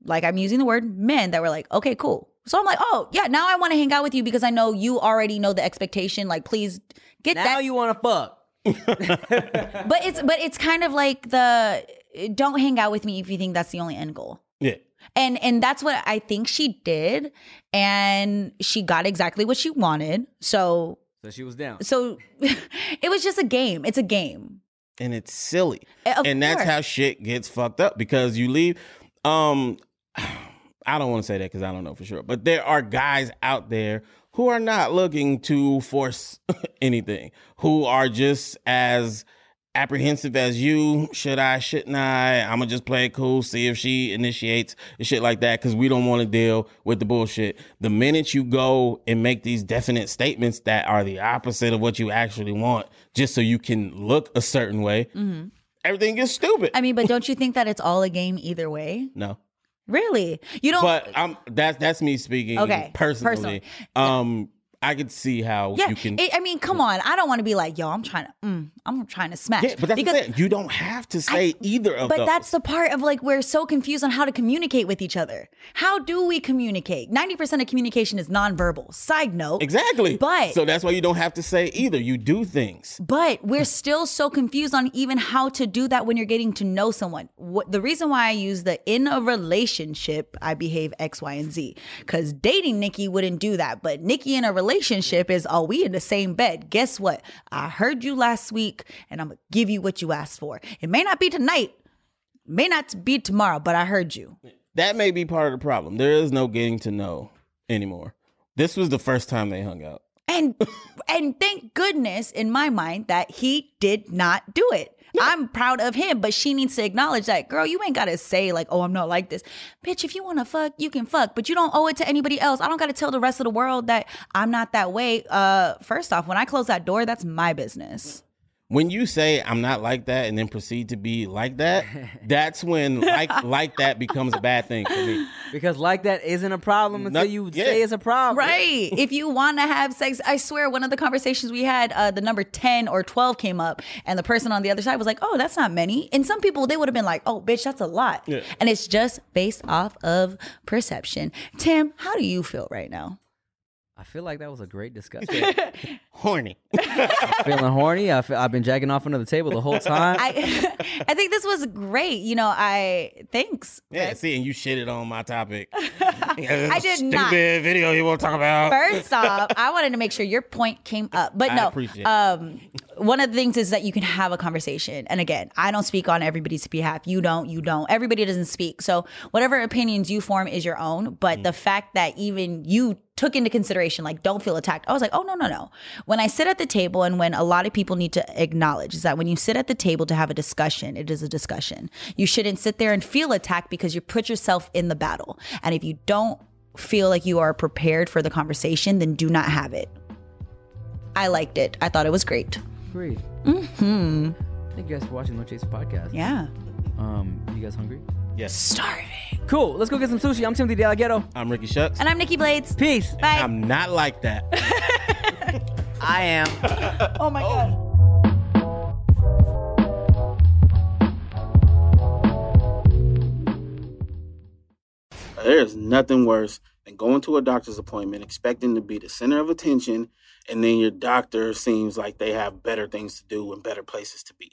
like I'm using the word men, that were like, okay, cool. So I'm like, oh, yeah, now I want to hang out with you because I know you already know the expectation. Like, please get Now that. Now you want to fuck. but it's but it's kind of like the don't hang out with me if you think that's the only end goal. Yeah. And and that's what I think she did and she got exactly what she wanted. So So she was down. so it was just a game. It's a game. and it's silly. Eh, Of and that's how shit gets fucked up because you leave um I don't want to say that cuz I don't know for sure, but there are guys out there who are not looking to force anything, who are just as apprehensive as you. Should I? Shouldn't I? I'm gonna just play it cool, see if she initiates and shit like that, because we don't want to deal with the bullshit. The minute you go and make these definite statements that are the opposite of what you actually want, just so you can look a certain way, mm-hmm. everything gets stupid. I mean, but don't you think that it's all a game either way? no, Really? You don't but I'm that's that's me speaking Okay, personally. personally. Um, I could see how yeah, you can. it- I mean, come on. I don't want to be like, yo, I'm trying to, mm, I'm trying to smash. yeah, but that's I'm. You don't have to say either of But those. that's the part of like we're so confused on how to communicate with each other. How do we communicate? 90% of communication is nonverbal. Side note. exactly. But so that's why you don't have to say either. You do things. but we're still so confused on even how to do that when you're getting to know someone. What the reason why I use the in a relationship, I behave X, Y, and Z. Because dating Nikki wouldn't do that. But Nikki in a relationship is, oh, we in the same bed. Guess what? I heard you last week and I'm gonna give you what you asked for. It may not be tonight, may not be tomorrow, but I heard you. That may be part of the problem. There is no getting to know anymore. This was the first time they hung out. And and thank goodness in my mind that he did not do it. I'm proud of him, but she needs to acknowledge that, girl, you ain't gotta say, like, oh, I'm not like this. Bitch, if you wanna fuck, you can fuck, but you don't owe it to anybody else. I don't gotta tell the rest of the world that I'm not that way. Uh, first off, when I close that door, that's my business. When you say I'm not like that and then proceed to be like that, that's when like like that becomes a bad thing for me. Because like that isn't a problem until Not- you yeah. say it's a problem. Right. if you want to have sex, I swear, one of the conversations we had, uh, the number 10 or 12 came up, and the person on the other side was like, oh, that's not many. And some people, they would have been like, oh, bitch, that's a lot. Yeah. And it's just based off of perception. Tim, how do you feel right now? I feel like that was a great discussion. Horny. Feeling horny. I feel, I've been jacking off under the table the whole time. I, I think this was great. You know, I, thanks. Yeah, see, and you shitted on my topic. I did Stupid not. video you want to talk about. First off, I wanted to make sure your point came up. But I no, appreciate it. um, one of the things is that you can have a conversation. And again, I don't speak on everybody's behalf. You don't, you don't. Everybody doesn't speak. So whatever opinions you form is your own. But the fact that even you took into consideration, like, don't feel attacked. I was like, oh, no, no, no. When I sit at the table and when a lot of people need to acknowledge is that when you sit at the table to have a discussion, it is a discussion. You shouldn't sit there and feel attacked because you put yourself in the battle. And if you don't feel like you are prepared for the conversation, then do not have it. I liked it. I thought it was great. Great. Mm-hmm. Thank you guys for watching No Chaser Podcast. Yeah. Um, you guys hungry? Yes. Starving. Cool. Let's go get some sushi. I'm Timothy De La Ghetto. I'm Ricky Shucks. And I'm Nikki Blades. Peace. Bye. I'm not like that. I am. oh my oh. God. There's nothing worse than going to a doctor's appointment expecting to be the center of attention, and then your doctor seems like they have better things to do and better places to be.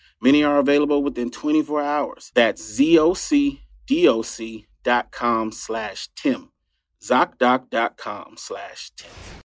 Many are available within 24 hours. That's ZocDoc.com slash Tim. ZocDoc.com slash Tim.